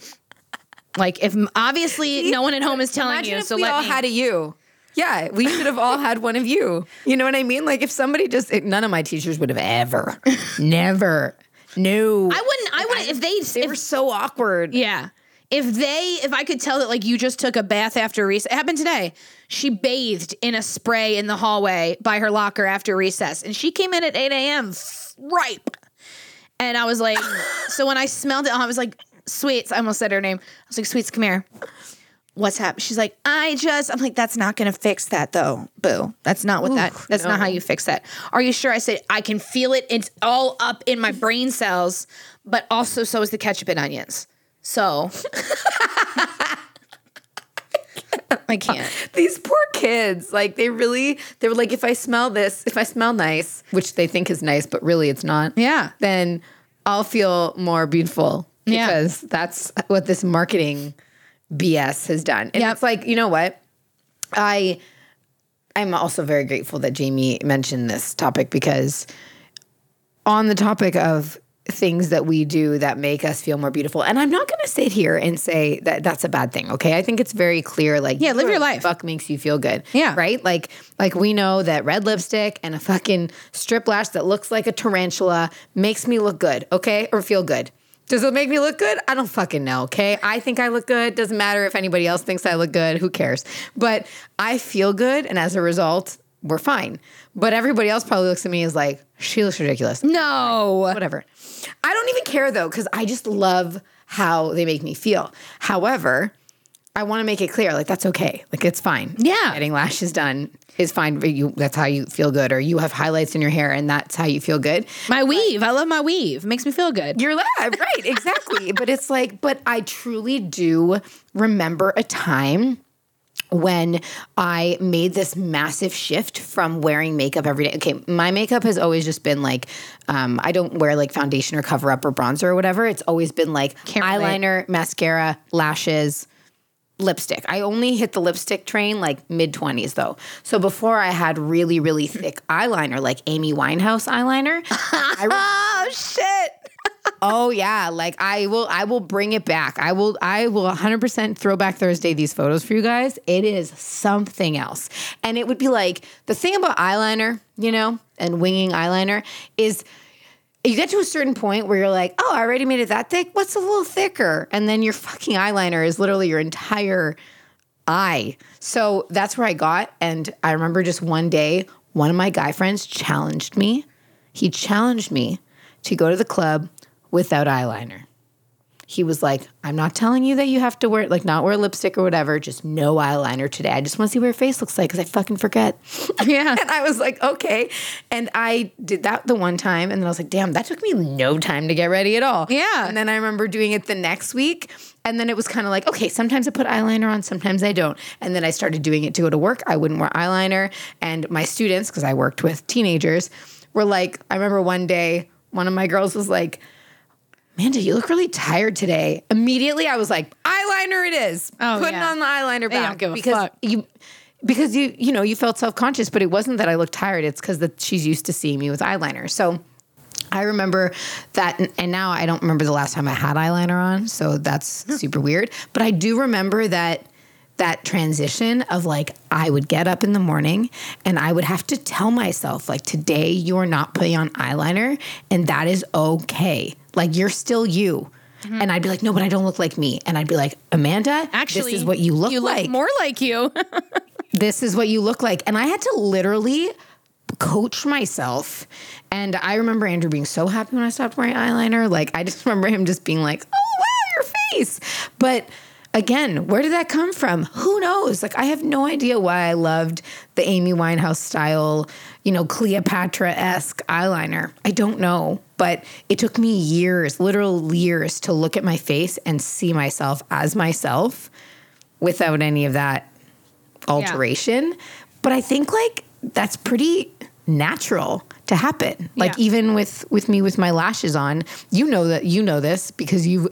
like if obviously no one at home is telling Imagine you, if so we let all me. had a you. Yeah, we should have all had one of you. You know what I mean? Like if somebody just none of my teachers would have ever, never, no. I wouldn't. I wouldn't. If they, they if, were so awkward. yeah. if they, if I could tell that like you just took a bath after recess, it happened today. She bathed in a spray in the hallway by her locker after recess, and she came in at 8 a.m. ripe. And I was like, so when I smelled it, I was like, Sweets, I almost said her name. I was like, Sweets, come here. What's happening? She's like, I just, I'm like, that's not gonna fix that though, boo. That's not what that, that's not how you fix that. Are you sure? I said, I can feel it. It's all up in my brain cells, but also so is the ketchup and onions. So I can't. These poor kids, like they really, they were like, if I smell this, if I smell nice, which they think is nice, but really it's not. Yeah. Then I'll feel more beautiful Yeah. because that's what this marketing BS has done. And Yep. it's like, you know what? I I'm also very grateful that Jamie mentioned this topic because on the topic of things that we do that make us feel more beautiful. And I'm not going to sit here and say that that's a bad thing, okay? I think it's very clear like Yeah, live your life. Fuck makes you feel good. Yeah. Right? Like like we know that red lipstick and a fucking strip lash that looks like a tarantula makes me look good, okay? Or feel good. Does it make me look good? I don't fucking know, okay? I think I look good. Doesn't matter if anybody else thinks I look good. Who cares? But I feel good and as a result, we're fine. But everybody else probably looks at me as like, she looks ridiculous No. whatever. I don't even care though, because I just love how they make me feel. However, I want to make it clear, like that's okay. Like it's fine. Yeah. Getting lashes done is fine. But you that's how you feel good. Or you have highlights in your hair and that's how you feel good. My weave. I love my weave. Makes me feel good. You're like, right, exactly. but it's like, but I truly do remember a time when I made this massive shift from wearing makeup every day. Okay, my makeup has always just been like, um, I don't wear like foundation or cover up or bronzer or whatever. It's always been like Can't relate. eyeliner, mascara, lashes, lipstick. I only hit the lipstick train like mid 20s though. So before I had really, really thick eyeliner, like Amy Winehouse eyeliner. I Oh shit. Oh yeah, like I will I will bring it back. I will I will 100% throwback Thursday these photos for you guys. It is something else. And it would be like the thing about eyeliner, you know, and winging eyeliner is you get to a certain point where you're like, "Oh, I already made it that thick. What's a little thicker?" And then your fucking eyeliner is literally your entire eye. So that's where I got and I remember just one day one of my guy friends challenged me. He challenged me to go to the club without eyeliner. He was like, I'm not telling you that you have to wear, like, not wear lipstick or whatever, just no eyeliner today. I just want to see what your face looks like because I fucking forget. Yeah. and I was like, okay. And I did that the one time. And then I was like, damn, that took me no time to get ready at all. Yeah. And then I remember doing it the next week. And then it was kind of like, okay, sometimes I put eyeliner on, sometimes I don't. And then I started doing it to go to work. I wouldn't wear eyeliner. And my students, because I worked with teenagers, were like, I remember one day, one of my girls was like, Amanda, you look really tired today. Immediately, I was like, eyeliner it is. Oh, Putting yeah. on the eyeliner back because fuck. you because you you know you felt self conscious, but it wasn't that I looked tired. It's because that she's used to seeing me with eyeliner. So I remember that, and- and now I don't remember the last time I had eyeliner on. So that's super weird. But I do remember that that transition of like I would get up in the morning and I would have to tell myself like today you are not putting on eyeliner and that is okay. Like you're still you. Mm-hmm. And I'd be like, no, but I don't look like me. And I'd be like, Amanda, Actually, this is what you look you like look more like you. this is what you look like. And I had to literally coach myself. And I remember Andrew being so happy when I stopped wearing eyeliner. Like, I just remember him just being like, oh, wow, your face. But again, where did that come from? Who knows? Like, I have no idea why I loved the Amy Winehouse style, you know, Cleopatra esque eyeliner. I don't know. But it took me years, literal years, to look at my face and see myself as myself without any of that alteration. But I think like that's pretty natural to happen. Like Yeah. even with with me with my lashes on, you know that you know this because you've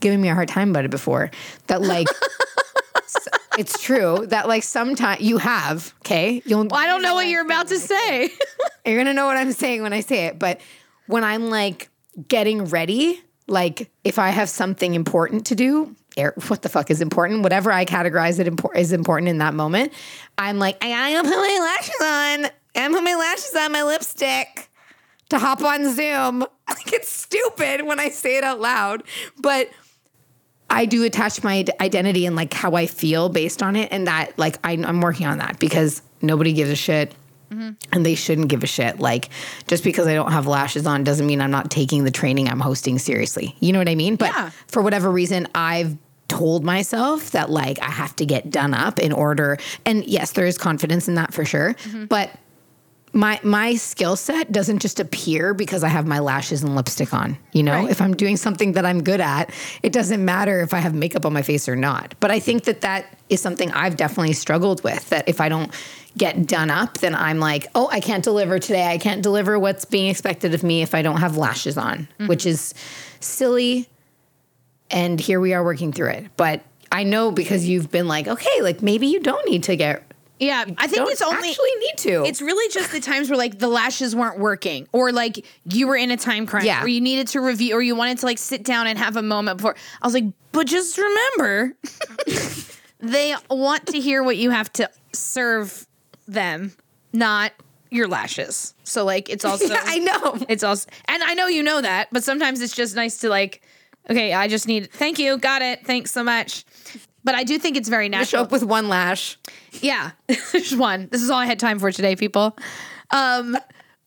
given me a hard time about it before. That like it's true that like sometimes you have, okay? You'll I don't know what you're about to say. you're gonna know what I'm saying when I say it. But when I'm like getting ready, like if I have something important to do, air, what the fuck is important? Whatever I categorize it impor- is important in that moment, I'm like, I gotta go put my lashes on. and put my lashes on my lipstick to hop on Zoom. Like it's stupid when I say it out loud, but I do attach my identity and like how I feel based on it, and that like I, I'm working on that because nobody gives a shit. Mm-hmm. And they shouldn't give a shit. Like, just because I don't have lashes on doesn't mean I'm not taking the training I'm hosting seriously. You know what I mean? But Yeah. for whatever reason, I've told myself that like I have to get done up in order. And yes, there is confidence in that for sure. Mm-hmm. But my my skill set doesn't just appear because I have my lashes and lipstick on. You know, Right. if I'm doing something that I'm good at, it doesn't matter if I have makeup on my face or not. But I think that that is something I've definitely struggled with. That if I don't get done up, then I'm like, oh, I can't deliver today. I can't deliver what's being expected of me if I don't have lashes on, mm-hmm. which is silly. And here we are working through it. But I know because you've been like, okay, like maybe you don't need to get. Yeah, I think it's only actually need to. It's really just the times where like the lashes weren't working, or like you were in a time crunch, Yeah. or you needed to review, or you wanted to like sit down and have a moment before. I was like, but just remember, they want to hear what you have to serve them, not your lashes. So like, it's also Yeah, I know. it's also, and I know you know that, but sometimes it's just nice to like, okay, I just need, thank you, got it, thanks so much. But I do think it's very Show natural. up with one lash. Yeah, there's one. This is all I had time for today, people. Um,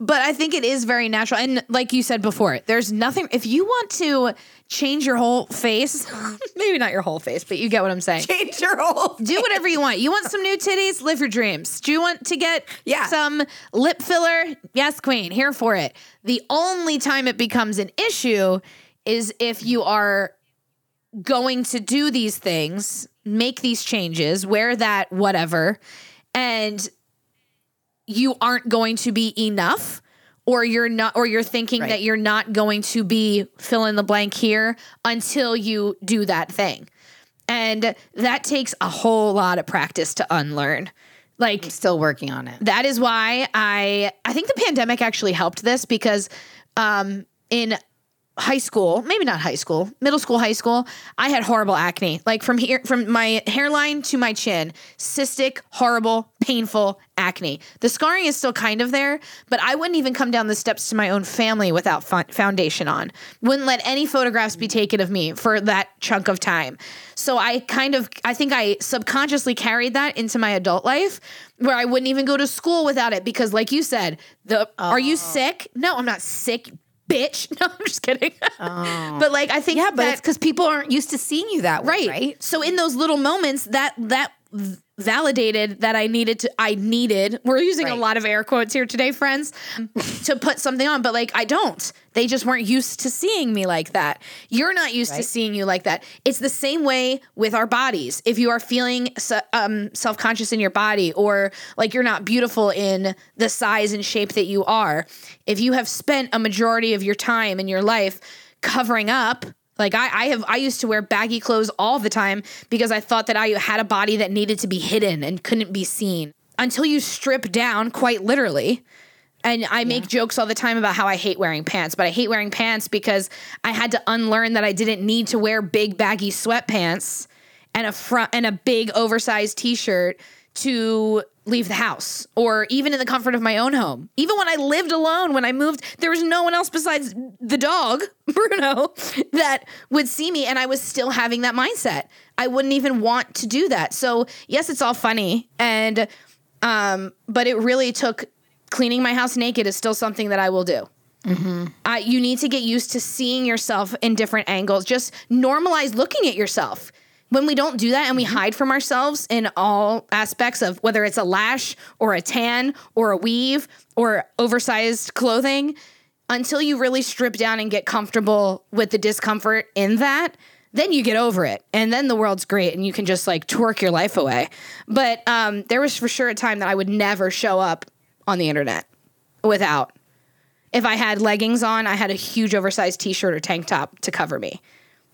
but I think it is very natural. And like you said before, there's nothing, if you want to change your whole face, maybe not your whole face, but you get what I'm saying. Change your whole. Do whatever you want. You want some new titties? Live your dreams. Do you want to get Yeah. some lip filler? Yes, queen. Here for it. The only time it becomes an issue is if you are going to do these things, make these changes, wear that whatever, and you aren't going to be enough or you're not or you're thinking Right. that you're not going to be fill in the blank here until you do that thing. And that takes a whole lot of practice to unlearn. Like Still working on it. that is why I I think the pandemic actually helped this because um in high school, maybe not high school, middle school, high school, I had horrible acne. Like from here from my hairline to my chin, cystic, horrible, painful acne. The scarring is still kind of there, but I wouldn't even come down the steps to my own family without foundation on. Wouldn't let any photographs be taken of me for that chunk of time. So I kind of I think I subconsciously carried that into my adult life where I wouldn't even go to school without it because like you said, the are you oh. sick? No, I'm not sick. Bitch. No, I'm just kidding. Oh. but like I think Yeah, but because people aren't used to seeing you that way, right. right? So in those little moments, that that validated that I needed to. I needed. We're using a lot of air quotes here today, friends, to put something on. But like I don't. They just weren't used to seeing me like that. You're not used to seeing you like that. It's the same way with our bodies. If you are feeling um, self conscious in your body, or like you're not beautiful in the size and shape that you are, if you have spent a majority of your time in your life covering up like I, I have I used to wear baggy clothes all the time because I thought that I had a body that needed to be hidden and couldn't be seen. Until you strip down quite literally. And I make jokes all the time about how I hate wearing pants, but I hate wearing pants because I had to unlearn that I didn't need to wear big baggy sweatpants and a front and a big oversized t-shirt to leave the house or even in the comfort of my own home. Even when I lived alone, when I moved, there was no one else besides the dog, Bruno, that would see me and I was still having that mindset. I wouldn't even want to do that. So, yes, it's all funny and um but it really took cleaning my house naked is still something that I will do. Uh, you need to get used to seeing yourself in different angles. Just normalize looking at yourself. When we don't do that and we hide from ourselves in all aspects of whether it's a lash or a tan or a weave or oversized clothing, until you really strip down and get comfortable with the discomfort in that, then you get over it. And then the world's great and you can just like twerk your life away. But um, there was for sure a time that I would never show up on the internet without if I had leggings on, I had a huge oversized t shirt or tank top to cover me.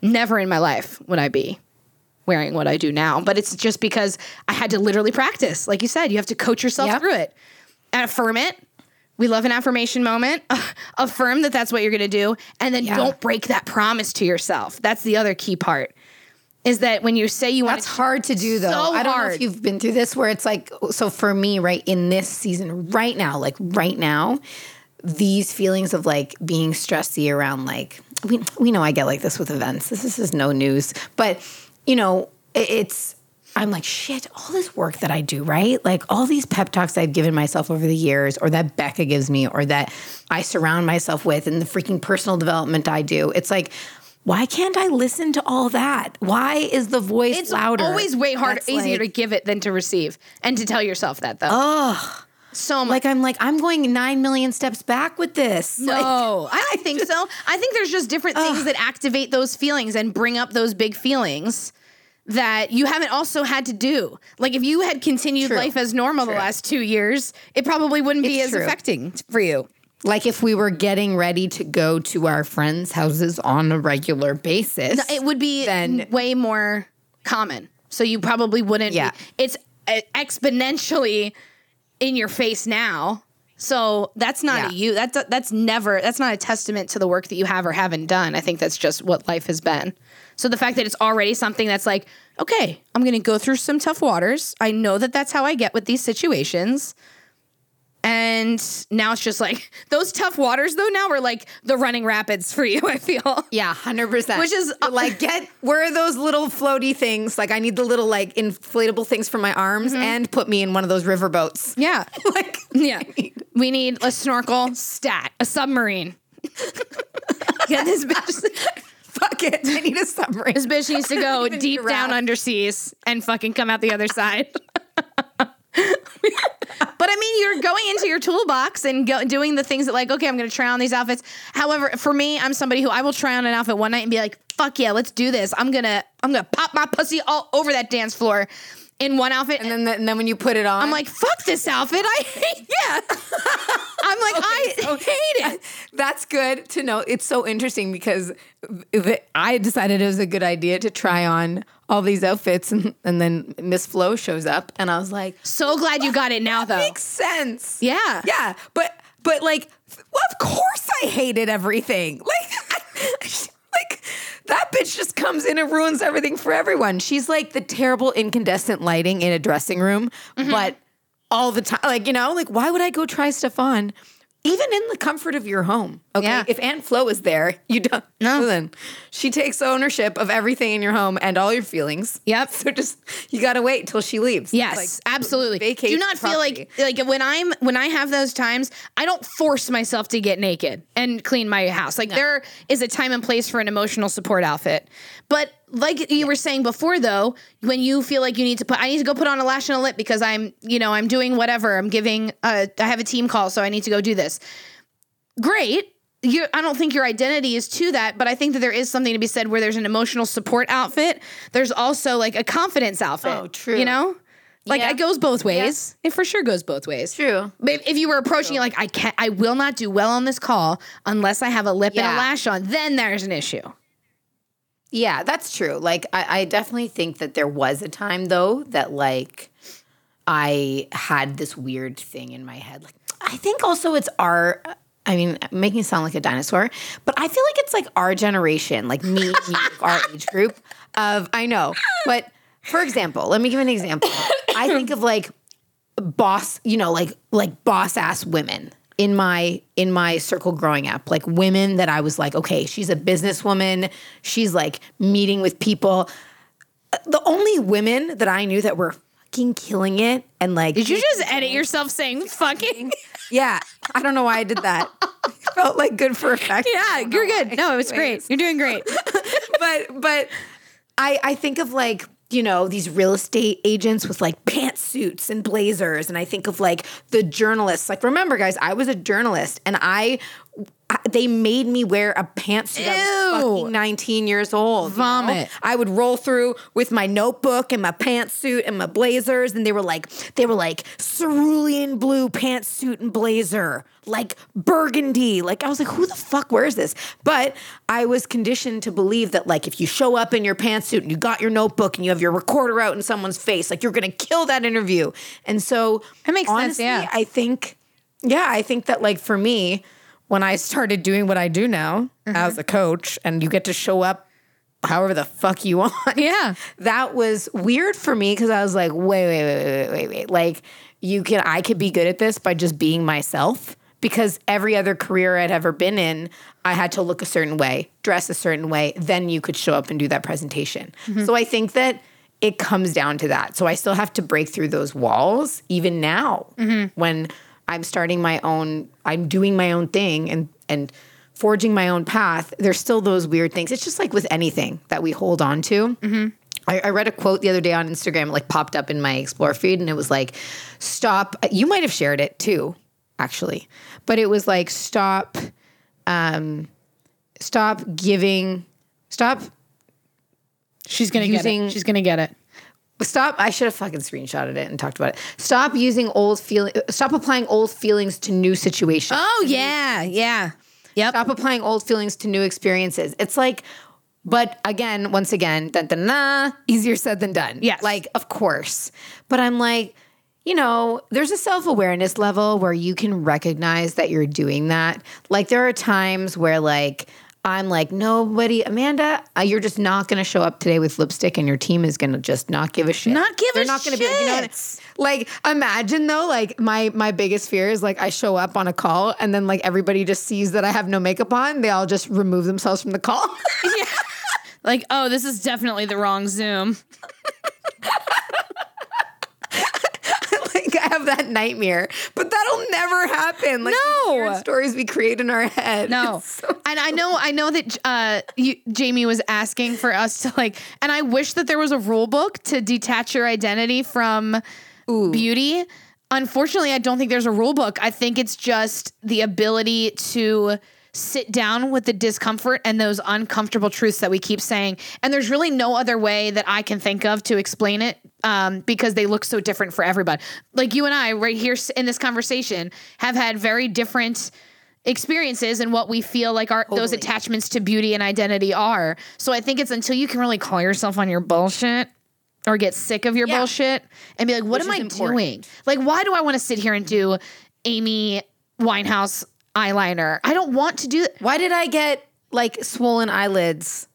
Never in my life would I be wearing what I do now. But it's just because I had to literally practice. Like you said, you have to coach yourself Yep. through it and affirm it. We love an affirmation moment. affirm that that's what you're going to do. And then Yeah. don't break that promise to yourself. That's the other key part. Is that when you say you want That's hard to do though. So I don't know if you've been through this where it's like so for me right in this season right now, like right now, these feelings of like being stressy around like we we know I get like this with events. This, this is no news, but you know, it's I'm like shit. All this work that I do, right? Like all these pep talks I've given myself over the years, or that Becca gives me, or that I surround myself with, and the freaking personal development I do. It's like. Why can't I listen to all that? Why is the voice It's louder? It's always way harder, That's easier like- to give it than to receive, and to tell yourself that though. Oh, so much. like I'm like I'm going nine million steps back with this. Like, No, I don't think so. I think there's just different things that activate those feelings and bring up those big feelings that you haven't also had to do. Like if you had continued True. life as normal the last two years, it probably wouldn't be It's as true. affecting for you. like if we were getting ready to go to our friends' houses on a regular basis. It would be Then- way more common. So you probably wouldn't. Yeah. Be, it's uh, exponentially in your face now. So that's not Yeah. a you. That's that's never. That's not a testament to the work that you have or haven't done. I think that's just what life has been. So the fact that it's already something that's like, okay, I'm going to go through some tough waters. I know that that's how I get with these situations. And now it's just like those tough waters, though. Now we're like the running rapids for you. I feel. yeah, hundred percent. Which is- uh, like get where are those little floaty things? Like I need the little like inflatable things for my arms and put me in one of those river boats. Yeah. Like Yeah. We need a snorkel, stat, a submarine. Get this bitch. fuck it. I need a submarine. This bitch needs to go deep down giraffe. underseas and fucking come out the other side. but I mean, you're going into your toolbox and go, doing the things that, like, okay, I'm going to try on these outfits. However, for me, I'm somebody who I will try on an outfit one night and be like, "Fuck yeah, let's do this." I'm gonna, I'm gonna pop my pussy all over that dance floor in one outfit, And then, and then when you put it on, I'm like, "Fuck this outfit!" I hate. Yeah, I'm like, I hate it. That's good to know. It's so interesting because I decided it was a good idea to try on all these outfits, and, and then Miss Flo shows up, and I was like, So glad you got it now, though. makes sense. Yeah. yeah, but but like, well, of course I hated everything. Like, like that bitch just comes in and ruins everything for everyone. She's like the terrible incandescent lighting in a dressing room, Mm-hmm. but all the time, like you know, like why would I go try stuff on? Even in the comfort of your home. Okay. Yeah. If Aunt Flo is there, you don't. No. Then she takes ownership of everything in your home and all your feelings. Yep. So just, you got to wait till she leaves. Yes, Like, absolutely. vacate Do not feel like like when I'm when I have those times, I don't force myself to get naked and clean my house. Like there is a time and place for an emotional support outfit. But like you were saying before though, when you feel like you need to put I need to go put on a lash and a lip because I'm, you know, I'm doing whatever. I'm giving uh I have a team call so I need to go do this. Great. You, I don't think your identity is to that, but I think that there is something to be said where there's an emotional support outfit. There's also like a confidence outfit. Oh, true. You know, like Yeah. it goes both ways. It for sure goes both ways. True. But if- you were approaching it like I can't, I will not do well on this call unless I have a lip and a lash on. Then there's an issue. Yeah, that's true. Like, I, I definitely think that there was a time though that like I had this weird thing in my head. Like, I think also it's our. I mean, making it sound like a dinosaur, but I feel like it's like our generation, like me, you, our age group. Of I know, but for example, let me give an example. I think of like boss, you know, like like boss ass women in my in my circle growing up, like women that I was like, okay, she's a businesswoman, she's like meeting with people. The only women that I knew that were fucking killing it and like Did you just edit yourself saying fucking? Yeah, I don't know why I did that. Felt like good for effect. Yeah, you're good. No, it was great. You're doing great. but but I I think of like you know these real estate agents with like pantsuits and blazers, and I think of like the journalists. Like remember, guys, I was a journalist, and I. They made me wear a pantsuit. I was fucking 19 years old. you know? Vomit. I would roll through with my notebook and my pantsuit and my blazers, and they were like, they were like cerulean blue pantsuit and blazer, like burgundy. Like I was like, who the fuck wears this? But I was conditioned to believe that like if you show up in your pantsuit and you got your notebook and you have your recorder out in someone's face, like you're gonna kill that interview. And so That makes sense, yeah. I think, yeah, I think that like for me, when I started doing what I do now Mm-hmm. as a coach, and you get to show up however the fuck you want. Yeah. That was weird for me because I was like, wait, wait, wait, wait, wait, wait. Like, you can, I could be good at this by just being myself because every other career I'd ever been in, I had to look a certain way, dress a certain way, then you could show up and do that presentation. So I think that it comes down to that. So I still have to break through those walls even now when I'm starting my own, I'm doing my own thing and and forging my own path. There's still those weird things. It's just like with anything that we hold on to. I, I read a quote the other day on Instagram, it, like popped up in my Explore feed, and it was like, "Stop." You might have shared it too, actually, but it was like, "Stop, um, stop giving, stop, She's gonna Using- get it. She's gonna get it. Stop." I should have fucking screenshotted it and talked about it. Stop using old feeling. Stop applying old feelings to new situations. Oh yeah, yeah. Yep. Stop applying old feelings to new experiences. It's like, but again, once again, dun, dun, dun, easier said than done. Yes. Like, of course. But I'm like, you know, there's a self awareness level where you can recognize that you're doing that. Like, there are times where, like, I'm like, nobody, Amanda, uh, you're just not going to show up today with lipstick and your team is going to just not give a shit. Not give They're a not gonna be like, you know what? Like, imagine though, like my my biggest fear is like I show up on a call and then like everybody just sees that I have no makeup on. They all just remove themselves from the call. yeah. Like, oh, this is definitely the wrong Zoom. have that nightmare, but that'll never happen. Like No. weird stories we create in our head. No, so- and I know, I know that uh, you, Jamie was asking for us to like, and I wish that there was a rule book to detach your identity from beauty. Unfortunately, I don't think there's a rule book. I think it's just the ability to sit down with the discomfort and those uncomfortable truths that we keep saying. And there's really no other way that I can think of to explain it um, because they look so different for everybody. Like you and I, right here in this conversation, have had very different experiences and what we feel like our those attachments to beauty and identity are. So I think it's until you can really call yourself on your bullshit or get sick of your Yeah. bullshit and be like, what Which am I important. doing? Like, why do I want to sit here and do Amy Winehouse eyeliner? I don't want to do that. Why did I get like swollen eyelids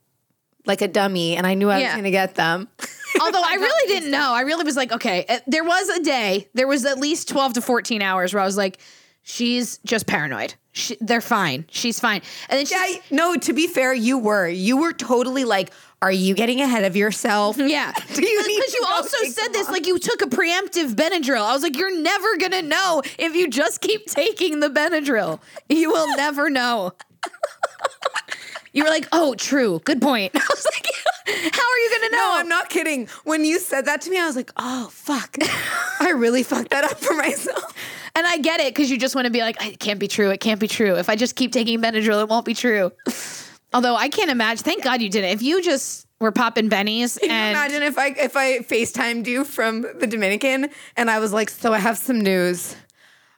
like a dummy and I knew I was going to get them? Although I really didn't know. I really was like, okay, uh, there was a day, there was at least 12 to 14 hours where I was like, she's just paranoid. She, they're fine. She's fine. And then she, Yeah, no, to be fair, you were. You were totally like, are you getting ahead of yourself? Yeah. Do you Because you also said this off? like you took a preemptive Benadryl. I was like, you're never going to know if you just keep taking the Benadryl. You will never know. You were like, oh, true. Good point. I was like, how are you going to know? No, I'm not kidding. When you said that to me, I was like, oh, fuck. I really fucked that up for myself. And I get it because you just want to be like, it can't be true. It can't be true. If I just keep taking Benadryl, it won't be true. Although I can't imagine. Thank God you didn't. If you just were popping bennies Can you imagine if I if I FaceTimed you from the Dominican and I was like, so I have some news.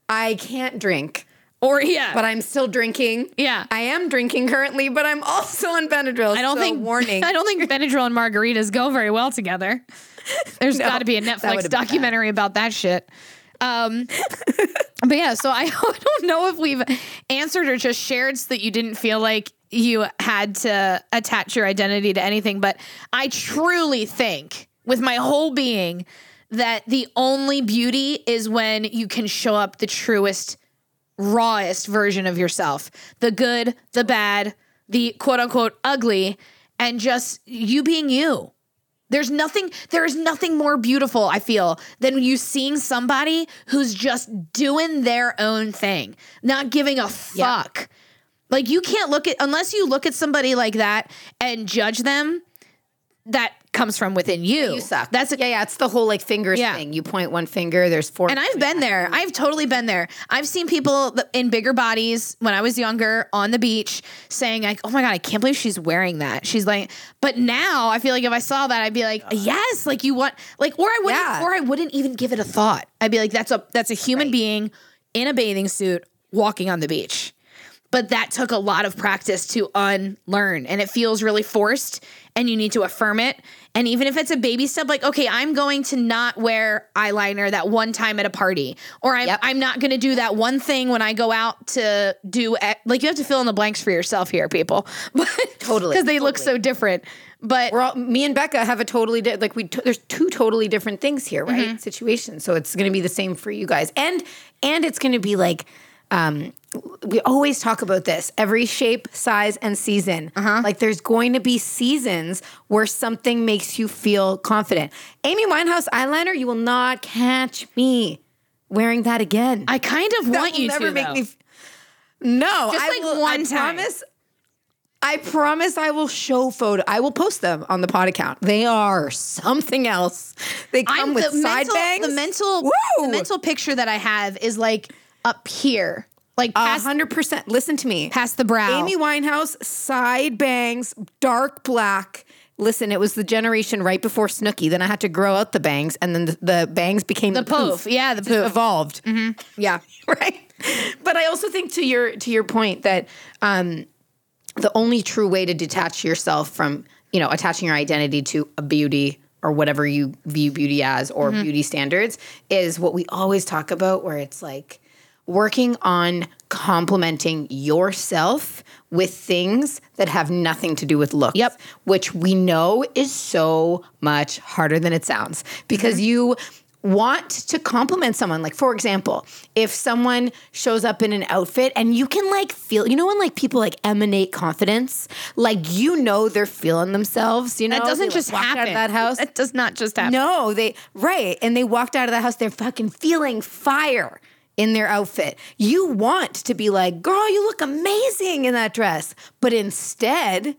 I can't drink, or yeah, but I'm still drinking. Yeah. I am drinking currently, but I'm also on Benadryl. I don't so think warning. I don't think Benadryl and margaritas go very well together. There's No, got to be a Netflix documentary about that shit. Um, but yeah, so I, don't know if we've answered or just shared so that you didn't feel like you had to attach your identity to anything. But I truly think, with my whole being, that the only beauty is when you can show up the truest rawest version of yourself the good, the bad, the quote unquote ugly, and just you being you. There's nothing, there is nothing more beautiful, I feel, than you seeing somebody who's just doing their own thing, not giving a fuck. Like you can't look at, unless you look at somebody like that and judge them, that comes from within you. you suck. That's a, yeah, yeah. It's the whole like fingers Yeah. thing. You point one finger. There's four. And I've been there. I've totally been there. I've seen people in bigger bodies when I was younger on the beach saying like, "Oh my god, I can't believe she's wearing that." She's like, but now I feel like if I saw that, I'd be like, "Yes, like you want like," or I wouldn't, Yeah. or I wouldn't even give it a thought. I'd be like, "That's a that's a human Right. being in a bathing suit walking on the beach." But that took a lot of practice to unlearn, and it feels really forced. And you need to affirm it. And even if it's a baby step, like, okay, I'm going to not wear eyeliner that one time at a party, or I'm, Yep. I'm not going to do that one thing when I go out to do, like, you have to fill in the blanks for yourself here, people. But Totally, Because they look so different. But We're all, me and Becca have a totally di- like we t- there's two totally different things here, right? Mm-hmm. Situations. So it's going to be the same for you guys, and and it's going to be like um, we always talk about this every shape, size, and season. Like there's going to be seasons where something makes you feel confident. Amy Winehouse eyeliner, you will not catch me wearing that again. I kind of That want you never to. make though. me. f- no, Just I like will, one I time. promise. I promise I will show photo. I will post them on the pod account. They are something else. They come I'm with the side mental, bangs. The mental, Woo! the mental picture that I have is like up here, like past, hundred percent. Listen to me. past the brow. Amy Winehouse, side bangs, dark black. Listen, it was the generation right before Snooki. Then I had to grow out the bangs, and then the, the bangs became the, poof. Yeah, the Just poof. evolved. yeah. right? But I also think to your to your point that um, the only true way to detach yourself from you know attaching your identity to a beauty or whatever you view beauty as or beauty standards is what we always talk about, where it's like working on complimenting yourself with things that have nothing to do with looks. Yep. Which we know is so much harder than it sounds because mm-hmm. you want to compliment someone. Like, for example, if someone shows up in an outfit and you can like feel, you know, when like people like emanate confidence, like you know they're feeling themselves, you know, That doesn't like, just walked happen. out of that house. That does not just happen. No, they right, and they walked out of the house. They're fucking feeling fire in their outfit. You want to be like, girl, you look amazing in that dress, but instead,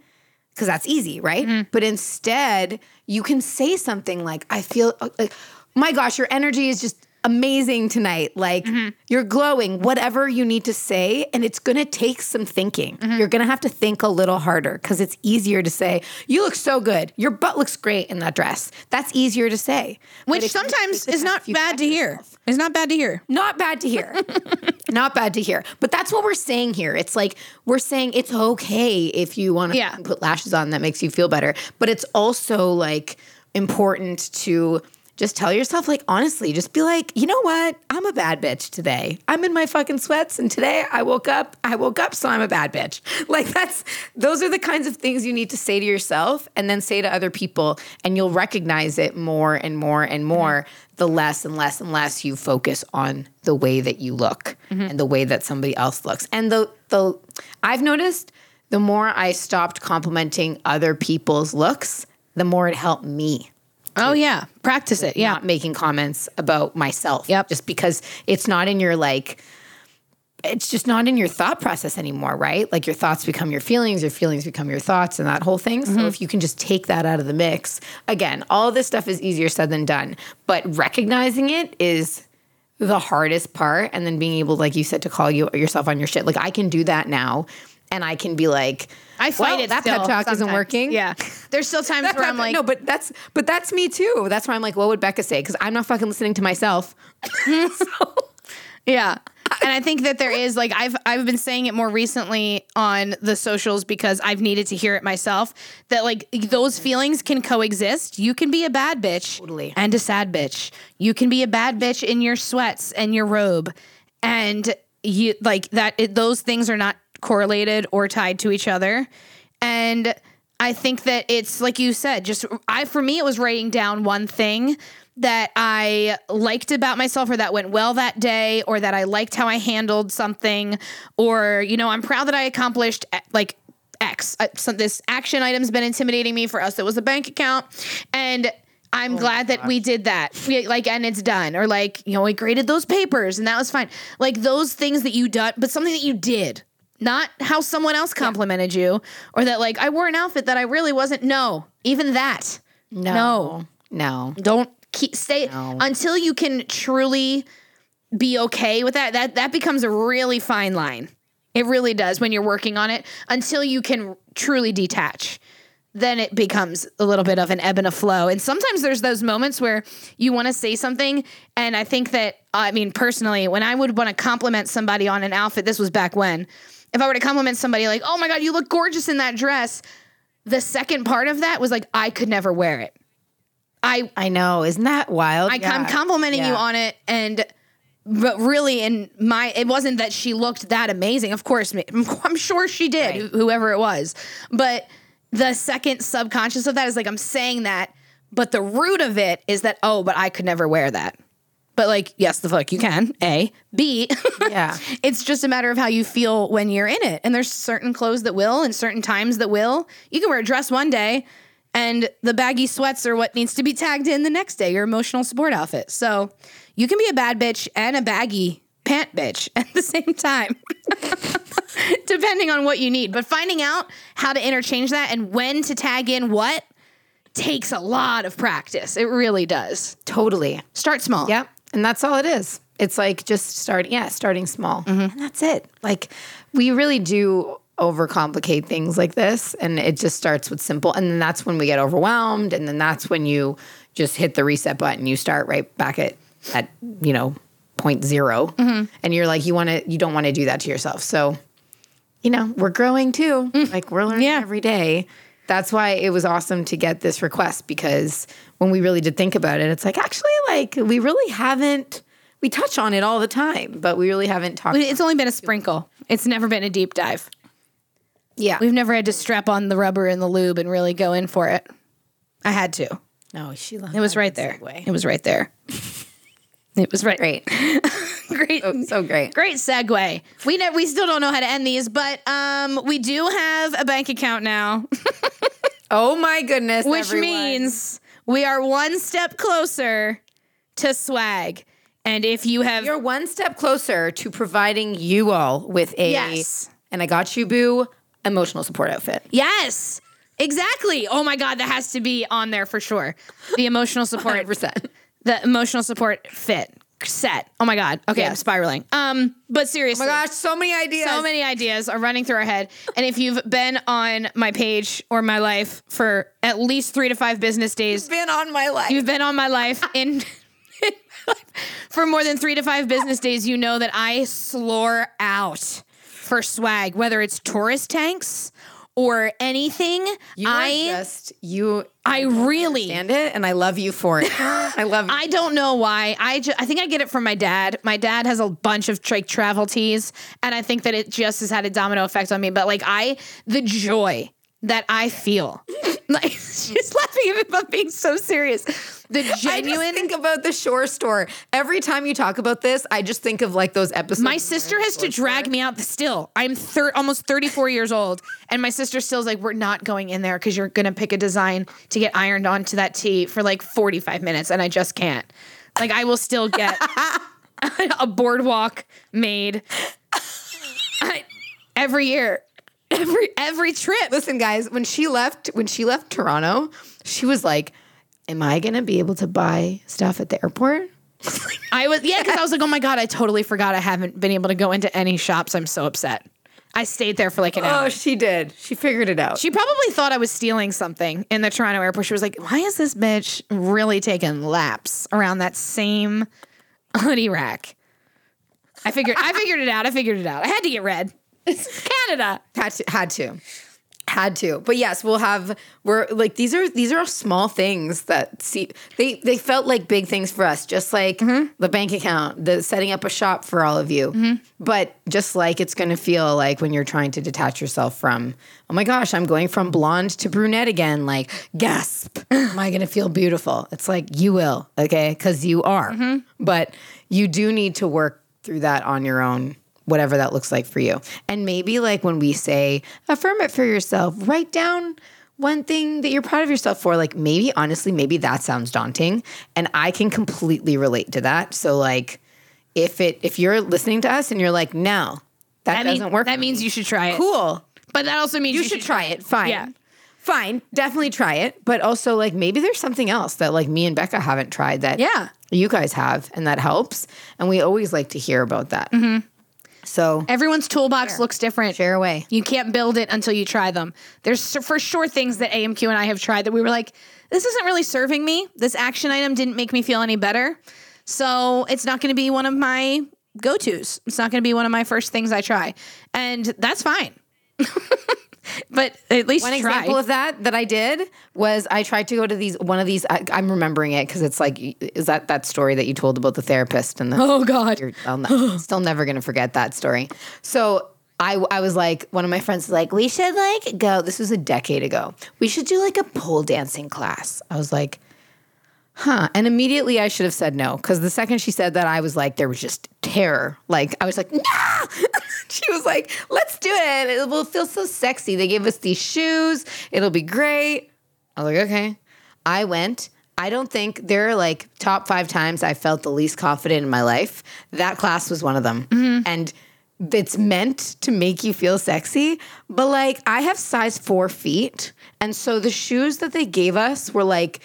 because that's easy, right? Mm-hmm. But instead, you can say something like, "I feel like, my gosh, your energy is just." Amazing tonight. Like Mm-hmm. you're glowing, whatever you need to say. And it's going to take some thinking. Mm-hmm. You're going to have to think a little harder because it's easier to say, You look so good. Your butt looks great in that dress. That's easier to say. Which sometimes is not bad to hear. yourself- It's not bad to hear. Not bad to hear. not bad to hear. But that's what we're saying here. It's like we're saying it's okay if you want to Yeah. put lashes on that makes you feel better. But it's also like important to just tell yourself, like, honestly, just be like, you know what? I'm a bad bitch today. I'm in my fucking sweats, and today I woke up. I woke up, so I'm a bad bitch. Like, that's those are the kinds of things you need to say to yourself and then say to other people, and you'll recognize it more and more and mm-hmm. more the less and less and less you focus on the way that you look mm-hmm. and the way that somebody else looks. And the the I've noticed the more I stopped complimenting other people's looks, the more it helped me Oh yeah, practice it. Yeah. not making comments about myself. Yep. Just because it's not in your like it's just not in your thought process anymore, right? Like your thoughts become your feelings, your feelings become your thoughts and that whole thing. Mm-hmm. So if you can just take that out of the mix, again, all this stuff is easier said than done, but recognizing it is the hardest part and then being able like you said to call you yourself on your shit. Like I can do that now and I can be like I fight well, it. that still pep talk isn't working. Yeah. There's still times where I'm like, no, but that's but that's me too. That's why I'm like, what would Becca say? Because I'm not fucking listening to myself. so, Yeah. And I think that there is like I've I've been saying it more recently on the socials because I've needed to hear it myself that like those feelings can coexist. You can be a bad bitch Totally. and a sad bitch. You can be a bad bitch in your sweats and your robe and you like that it, those things are not correlated or tied to each other. And I think that it's like you said, just I for me it was writing down one thing that I liked about myself or that went well that day or that I liked how I handled something or you know, I'm proud that I accomplished eh, like X. Uh, So this action item's been intimidating me for us. It was a bank account and I'm glad that we did that. We, like, and it's done. Or like, you know, we graded those papers and that was fine. Like those things that you done, but something that you did, not how someone else complimented you, or that like I wore an outfit that I really wasn't. No, even that. no, no. Don't keep stay until you can truly be okay with that. That that becomes a really fine line. It really does when you're working on it. Until you can truly detach, then it becomes a little bit of an ebb and a flow. And sometimes there's those moments where you want to say something, and I think that I mean personally, when I would want to compliment somebody on an outfit, this was back when. If I were to compliment somebody like, "Oh my god, you look gorgeous in that dress," the second part of that was like, I could never wear it. I I know. Isn't that wild? I, I'm complimenting you on it, and but really, in my, it wasn't that she looked that amazing. Of course, I'm sure she did, Right. whoever it was. But the second subconscious of that is like I'm saying that, but the root of it is that oh, but I could never wear that. But like, yes, the fuck you can. A. B. Yeah. it's just a matter of how you feel when you're in it. And there's certain clothes that will and certain times that will. You can wear a dress one day and the baggy sweats are what needs to be tagged in the next day, your emotional support outfit. So you can be a bad bitch and a baggy pant bitch at the same time, depending on what you need. But finding out how to interchange that and when to tag in what takes a lot of practice. It really does. Totally. Start small. Yep. And that's all it is. It's like just starting, yeah, starting small. Mm-hmm. And that's it. Like we really do overcomplicate things like this. And it just starts with simple. And then that's when we get overwhelmed. And then that's when you just hit the reset button. You start right back at, at you know, point 0 Mm-hmm. And you're like, you want to, you don't want to do that to yourself. So, you know, we're growing too. Like we're learning Mm. Yeah. every day. That's why it was awesome to get this request because when we really did think about it, it's like actually like we really haven't we touch on it all the time, but we really haven't talked. But It's only been a sprinkle. It's never been a deep dive. yeah. We've never had to strap on the rubber and the lube and really go in for it. I had to. no, she It was right there. It was right there. It was right. great. Great. so great. Great segue. We ne- we still don't know how to end these, but um, we do have a bank account now, Oh my goodness. which everyone. means we are one step closer to swag. And if you have you're one step closer to providing you all with a Yes. and I got you boo emotional support outfit. yes, exactly. Oh my god, that has to be on there for sure. The emotional support 100%. the emotional support fit set. Oh my god. Okay, I'm spiraling. Um, but seriously, Oh my gosh, so many ideas. so many ideas are running through our head. And if you've been on my page or my life for at least three to five business days, you've been on my life. you've been on my life in. For more than three to five business days, you know that I slore out for swag, whether it's tourist tanks or anything. you I just you I really understand it and I love you for it. I love you. I don't know why. I just, I think I get it from my dad. My dad has a bunch of like travel tees, and I think that it just has had a domino effect on me. But like I, the joy that I feel, like she's laughing at me about being so serious. The genuine I think about the shore store. Every time you talk about this, I just think of like those episodes. my sister has to drag me out. Still, I'm thir- almost 34 years old, and my sister still's like, "We're not going in there because you're gonna pick a design to get ironed onto that tee for like 45 minutes, and I just can't. Like, I will still get a boardwalk made I- every year, every every trip. Listen, guys, when she left, when she left Toronto, she was like, "Am I gonna be able to buy stuff at the airport?" I was yeah, because I was like, oh my god, I totally forgot I haven't been able to go into any shops. I'm so upset. I stayed there for like an oh, hour. Oh, she did. She figured it out. She probably thought I was stealing something in the Toronto airport. She was like, why is this bitch really taking laps around that same hoodie rack? I figured I figured it out. I figured it out. I had to get red. It's Canada. had to, had to, had to. But yes, we'll have. We're like these are these are all small things that see they they felt like big things for us. Just like mm-hmm. the bank account, the setting up a shop for all of you. Mm-hmm. But just like it's going to feel like when you're trying to detach yourself from, oh my gosh, I'm going from blonde to brunette again. Like gasp, am I going to feel beautiful? It's like you will, okay, because you are. Mm-hmm. But you do need to work through that on your own whatever that looks like for you. And maybe like when we say affirm it for yourself, write down one thing that you're proud of yourself for. Like maybe honestly, maybe that sounds daunting and I can completely relate to that. So like if it if you're listening to us and you're like, "No, that, That, doesn't work." that means me." you should try it. cool. But that also means You, should, try it. Fine. Yeah. Fine. Definitely try it. But also like maybe there's something else that like me and Becca haven't tried that Yeah. you guys have and that helps. And we always like to hear about that. Mm-hmm. So Everyone's toolbox looks different. share away. You can't build it until you try them. There's for sure things that AMQ and I have tried that we were like, this isn't really serving me. This action item didn't make me feel any better. So it's not going to be one of my go tos. It's not going to be one of my first things I try. And that's fine. but at least One try. example of that that I did was I tried to go to these one of these. I, I'm remembering it because it's like is that that story that you told about the therapist and the oh, God. ne- still never gonna forget that story. So I I was like one of my friends was like we should like go. This was a decade ago. We should do like a pole dancing class. I was like. huh. And immediately I should have said no because the second she said that, I was like, there was just terror. Like, I was like, no. she was like, let's do it. It will feel so sexy. They gave us these shoes. It'll be great. I was like, okay. I went. I don't think there are like top five times I felt the least confident in my life. That class was one of them. Mm-hmm. And it's meant to make you feel sexy. But like, I have size four feet. And so the shoes that they gave us were like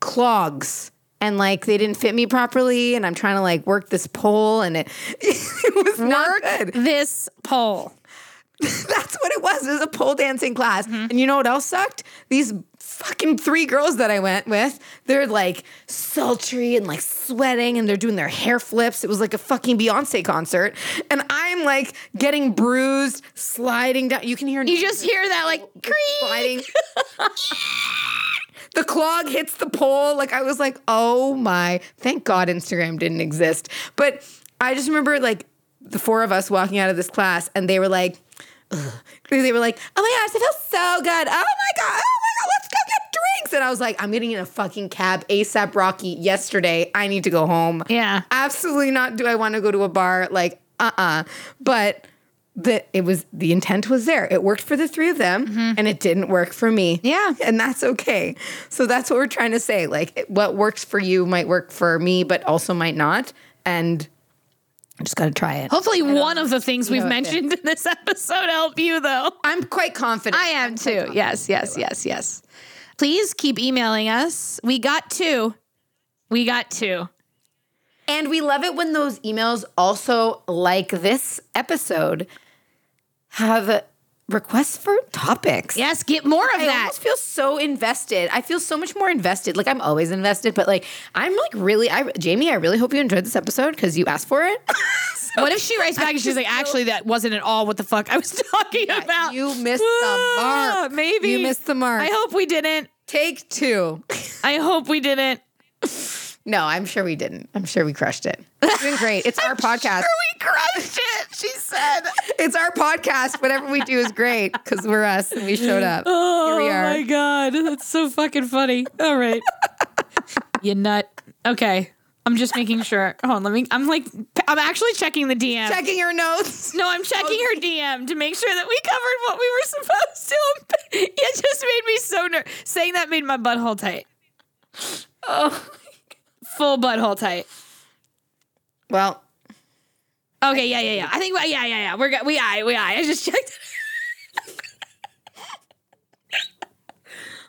clogs. And like they didn't fit me properly, and I'm trying to like work this pole, and it, it was not good. This pole. That's what it was. It was a pole dancing class. Mm-hmm. And you know what else sucked? These fucking three girls that I went with, they're like sultry and like sweating and they're doing their hair flips. It was like a fucking Beyonce concert. And I'm like getting bruised, sliding down. You can hear You just hear that like creak. sliding. the clog hits the pole. Like I was like, oh my, thank God Instagram didn't exist. But I just remember like the four of us walking out of this class and they were like, ugh. they were like, oh my gosh, it feels so good. Oh my God, oh my God, let's go get drinks. And I was like, I'm getting in a fucking cab ASAP Rocky yesterday. I need to go home. Yeah. Absolutely not do I want to go to a bar. Like, uh-uh. But the it was the intent was there. It worked for the three of them mm-hmm. and it didn't work for me. Yeah. And that's okay. So that's what we're trying to say. Like what works for you might work for me, but also might not. And I just got to try it. Hopefully, one of the things we've mentioned in this episode help you, though. I'm quite confident. I am too. Yes, yes, yes, yes. Please keep emailing us. We got two. We got two. And we love it when those emails also, like this episode, have requests for topics. Yes, get more of I that. I almost feel so invested. I feel so much more invested. Like I'm always invested, but like I'm like really, I Jamie, I really hope you enjoyed this episode because you asked for it. So What if she writes back and she's like, actually, that wasn't at all what the fuck I was talking about? you missed the Ah, mark. Maybe. You missed the mark. I hope we didn't. take two. I hope we didn't. No, I'm sure we didn't. I'm sure we crushed it. We're doing great. It's our podcast. we crushed it, she said. It's our podcast. Whatever we do is great because we're us and we showed up. Oh Here we oh are. my god, that's so fucking funny. All right, you nut. Okay, I'm just making sure. Hold on, let me. I'm like, I'm actually checking the DM. Checking your notes. No, I'm checking her DM to make sure that we covered what we were supposed to. It just made me so nervous. Saying that made my butthole tight. Oh. Full butthole tight. Well, Okay, yeah, yeah, yeah. I think, yeah, yeah, yeah. We're good. We, I, we, I. I just checked.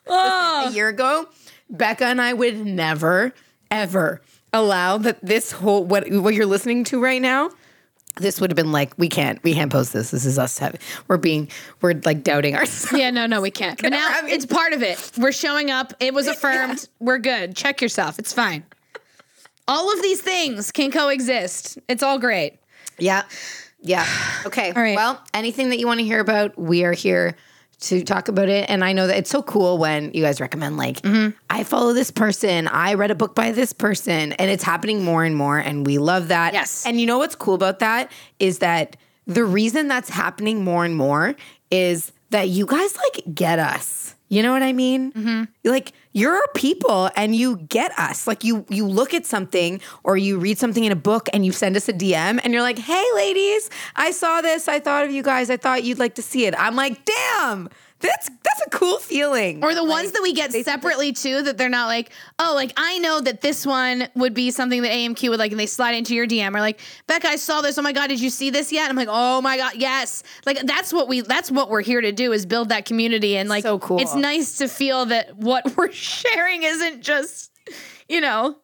a oh, year ago, Becca and I would never, ever allow that this whole what what you're listening to right now. This would have been like we can't we can't post this. This is us having we're being we're like doubting ourselves. yeah, no, no, we can't. But now it's part of it. We're showing up. It was affirmed. We're good. Check yourself. It's fine. All of these things can coexist. It's all great. Yeah, yeah. Okay. All right. Well, anything that you want to hear about, we are here to talk about it. And I know that it's so cool when you guys recommend like Mm-hmm. I follow this person, I read a book by this person, and it's happening more and more, and we love that. Yes. And you know what's cool about that is that the reason that's happening more and more is that you guys like get us. You know what I mean? Mm-hmm. Like you're our people and you get us. Like you you look at something or you read something in a book and you send us a DM and you're like, "Hey ladies, I saw this. I thought of you guys. I thought you'd like to see it." I'm like, "Damn. That's that's a cool feeling." Or the ones that we get separately too, that they're not like, oh, like I know that this one would be something that AMQ would like, and they slide into your DM or like, Becca, I saw this. Oh my god, did you see this yet? I'm like, oh my god, yes. Like that's what we that's what we're here to do is build that community and like, So cool. It's nice to feel that what we're sharing isn't just, you know,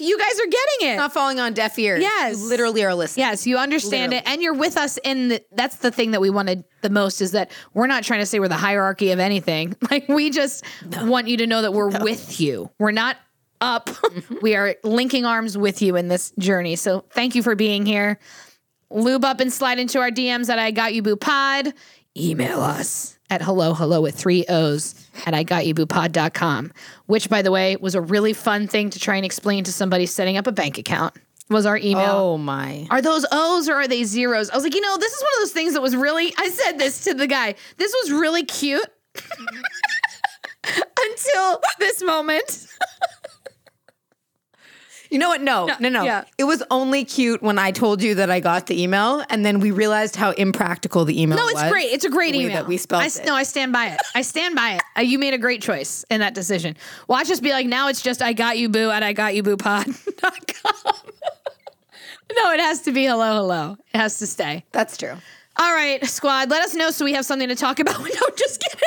you guys are getting it. not falling on deaf ears. Yes. You literally are listening. Yes, you understand it, and you're with us in the. That's the thing that we wanted the most is that we're not trying to say we're the hierarchy of anything. Like we just want you to know that we're with you. We're not up. Mm-hmm. we are linking arms with you in this journey. So thank you for being here. Lube up and slide into our DMs at I Got You Boo Pod. Email us at hello hello with three O's at I Got You Boo Pod.com, which by the way was a really fun thing to try and explain to somebody setting up a bank account. Was our email. Oh my. Are those O's or are they zeros? I was like, you know, this is one of those things that was really, I said this to the guy. This was really cute until this moment. You know what? No, no, no. yeah. It was only cute when I told you that I got the email, and then we realized how impractical the email was. No, was. it's great. It's a great email. that we spelled I, it. No, I stand by it. I stand by it. Uh, you made a great choice in that decision. Watch us be like, now it's just I got you boo at I got you boo pod.com. no, it has to be hello, hello. It has to stay. That's true. All right, squad, let us know so we have something to talk about. No, just kidding.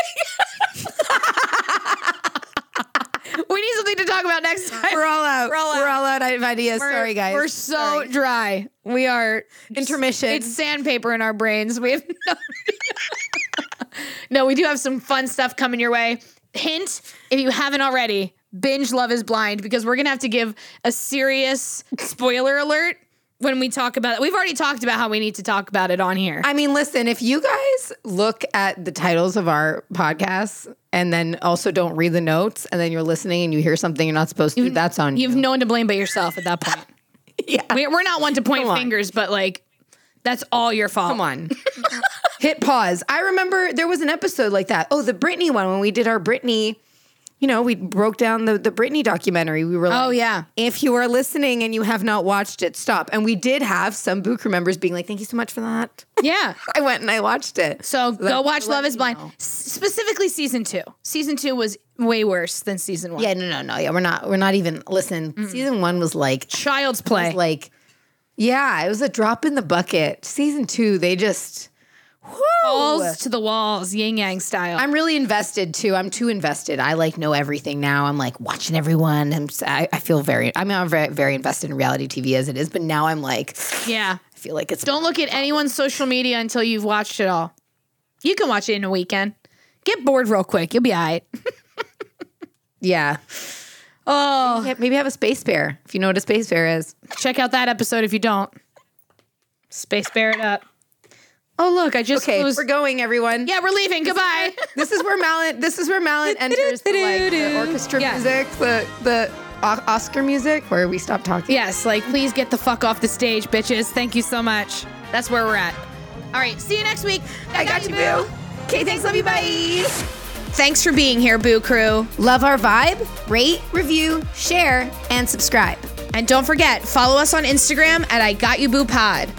we need something to talk about next time. We're all out. We're all out. We're all out of ideas. We're- Sorry, guys. We're so Sorry. dry. We are Intermission. It's sandpaper in our brains. We have no. no, we do have some fun stuff coming your way. Hint: if you haven't already, binge Love Is Blind because we're gonna have to give a serious spoiler alert when we talk about it. We've already talked about how we need to talk about it on here. I mean, listen, if you guys look at the titles of our podcasts and then also don't read the notes and then you're listening and you hear something you're not supposed to, that's on you. you have no one to blame but yourself at that point. yeah. We- We're not one to point on. fingers, but like that's all your fault. Come on. Hit pause. I remember there was an episode like that. Oh, the Britney one when we did our Britney, you know, we broke down the, the Britney documentary. We were oh, like, Oh, yeah. If you are listening and you have not watched it, stop. And we did have some Boo crew members being like, thank you so much for that. Yeah. I went and I watched it. So go watch Love Is Blind. know. Specifically season two. Season two was way worse than season one. Yeah, no, no, no. Yeah, we're not. We're not even. Listen, season one was like, Child's play. was like, yeah, it was a drop in the bucket. Season two, they just. Balls to the walls, yin yang style. I'm really invested too. I'm too invested. I like know everything now. I'm like watching everyone. I'm, I, I feel very. I mean, I'm very, very invested in reality TV as it is. But now I'm like, yeah. I feel like it's. Don't look at anyone's social media until you've watched it all. You can watch it in a weekend. Get bored real quick. You'll be all right. Yeah. Oh, Yeah, Maybe have a space bear if you know what a space bear is. check out that episode if you don't. Space bear it up. Oh, look, I just Okay, closed- we're going, everyone. Yeah, we're leaving. Goodbye. This is where Malin. This is where Malin enters the, like, the orchestra Yeah. music, the the Oscar music, where we stop talking. yes, like, please get the fuck off the stage, bitches. Thank you so much. That's where we're at. All right, see you next week. I got you, boo. Okay, thanks. Love you. Bye. Thanks for being here, Boo Crew. Love our vibe? Rate, review, share, and subscribe. And don't forget, follow us on Instagram at I Got You Boo Pod.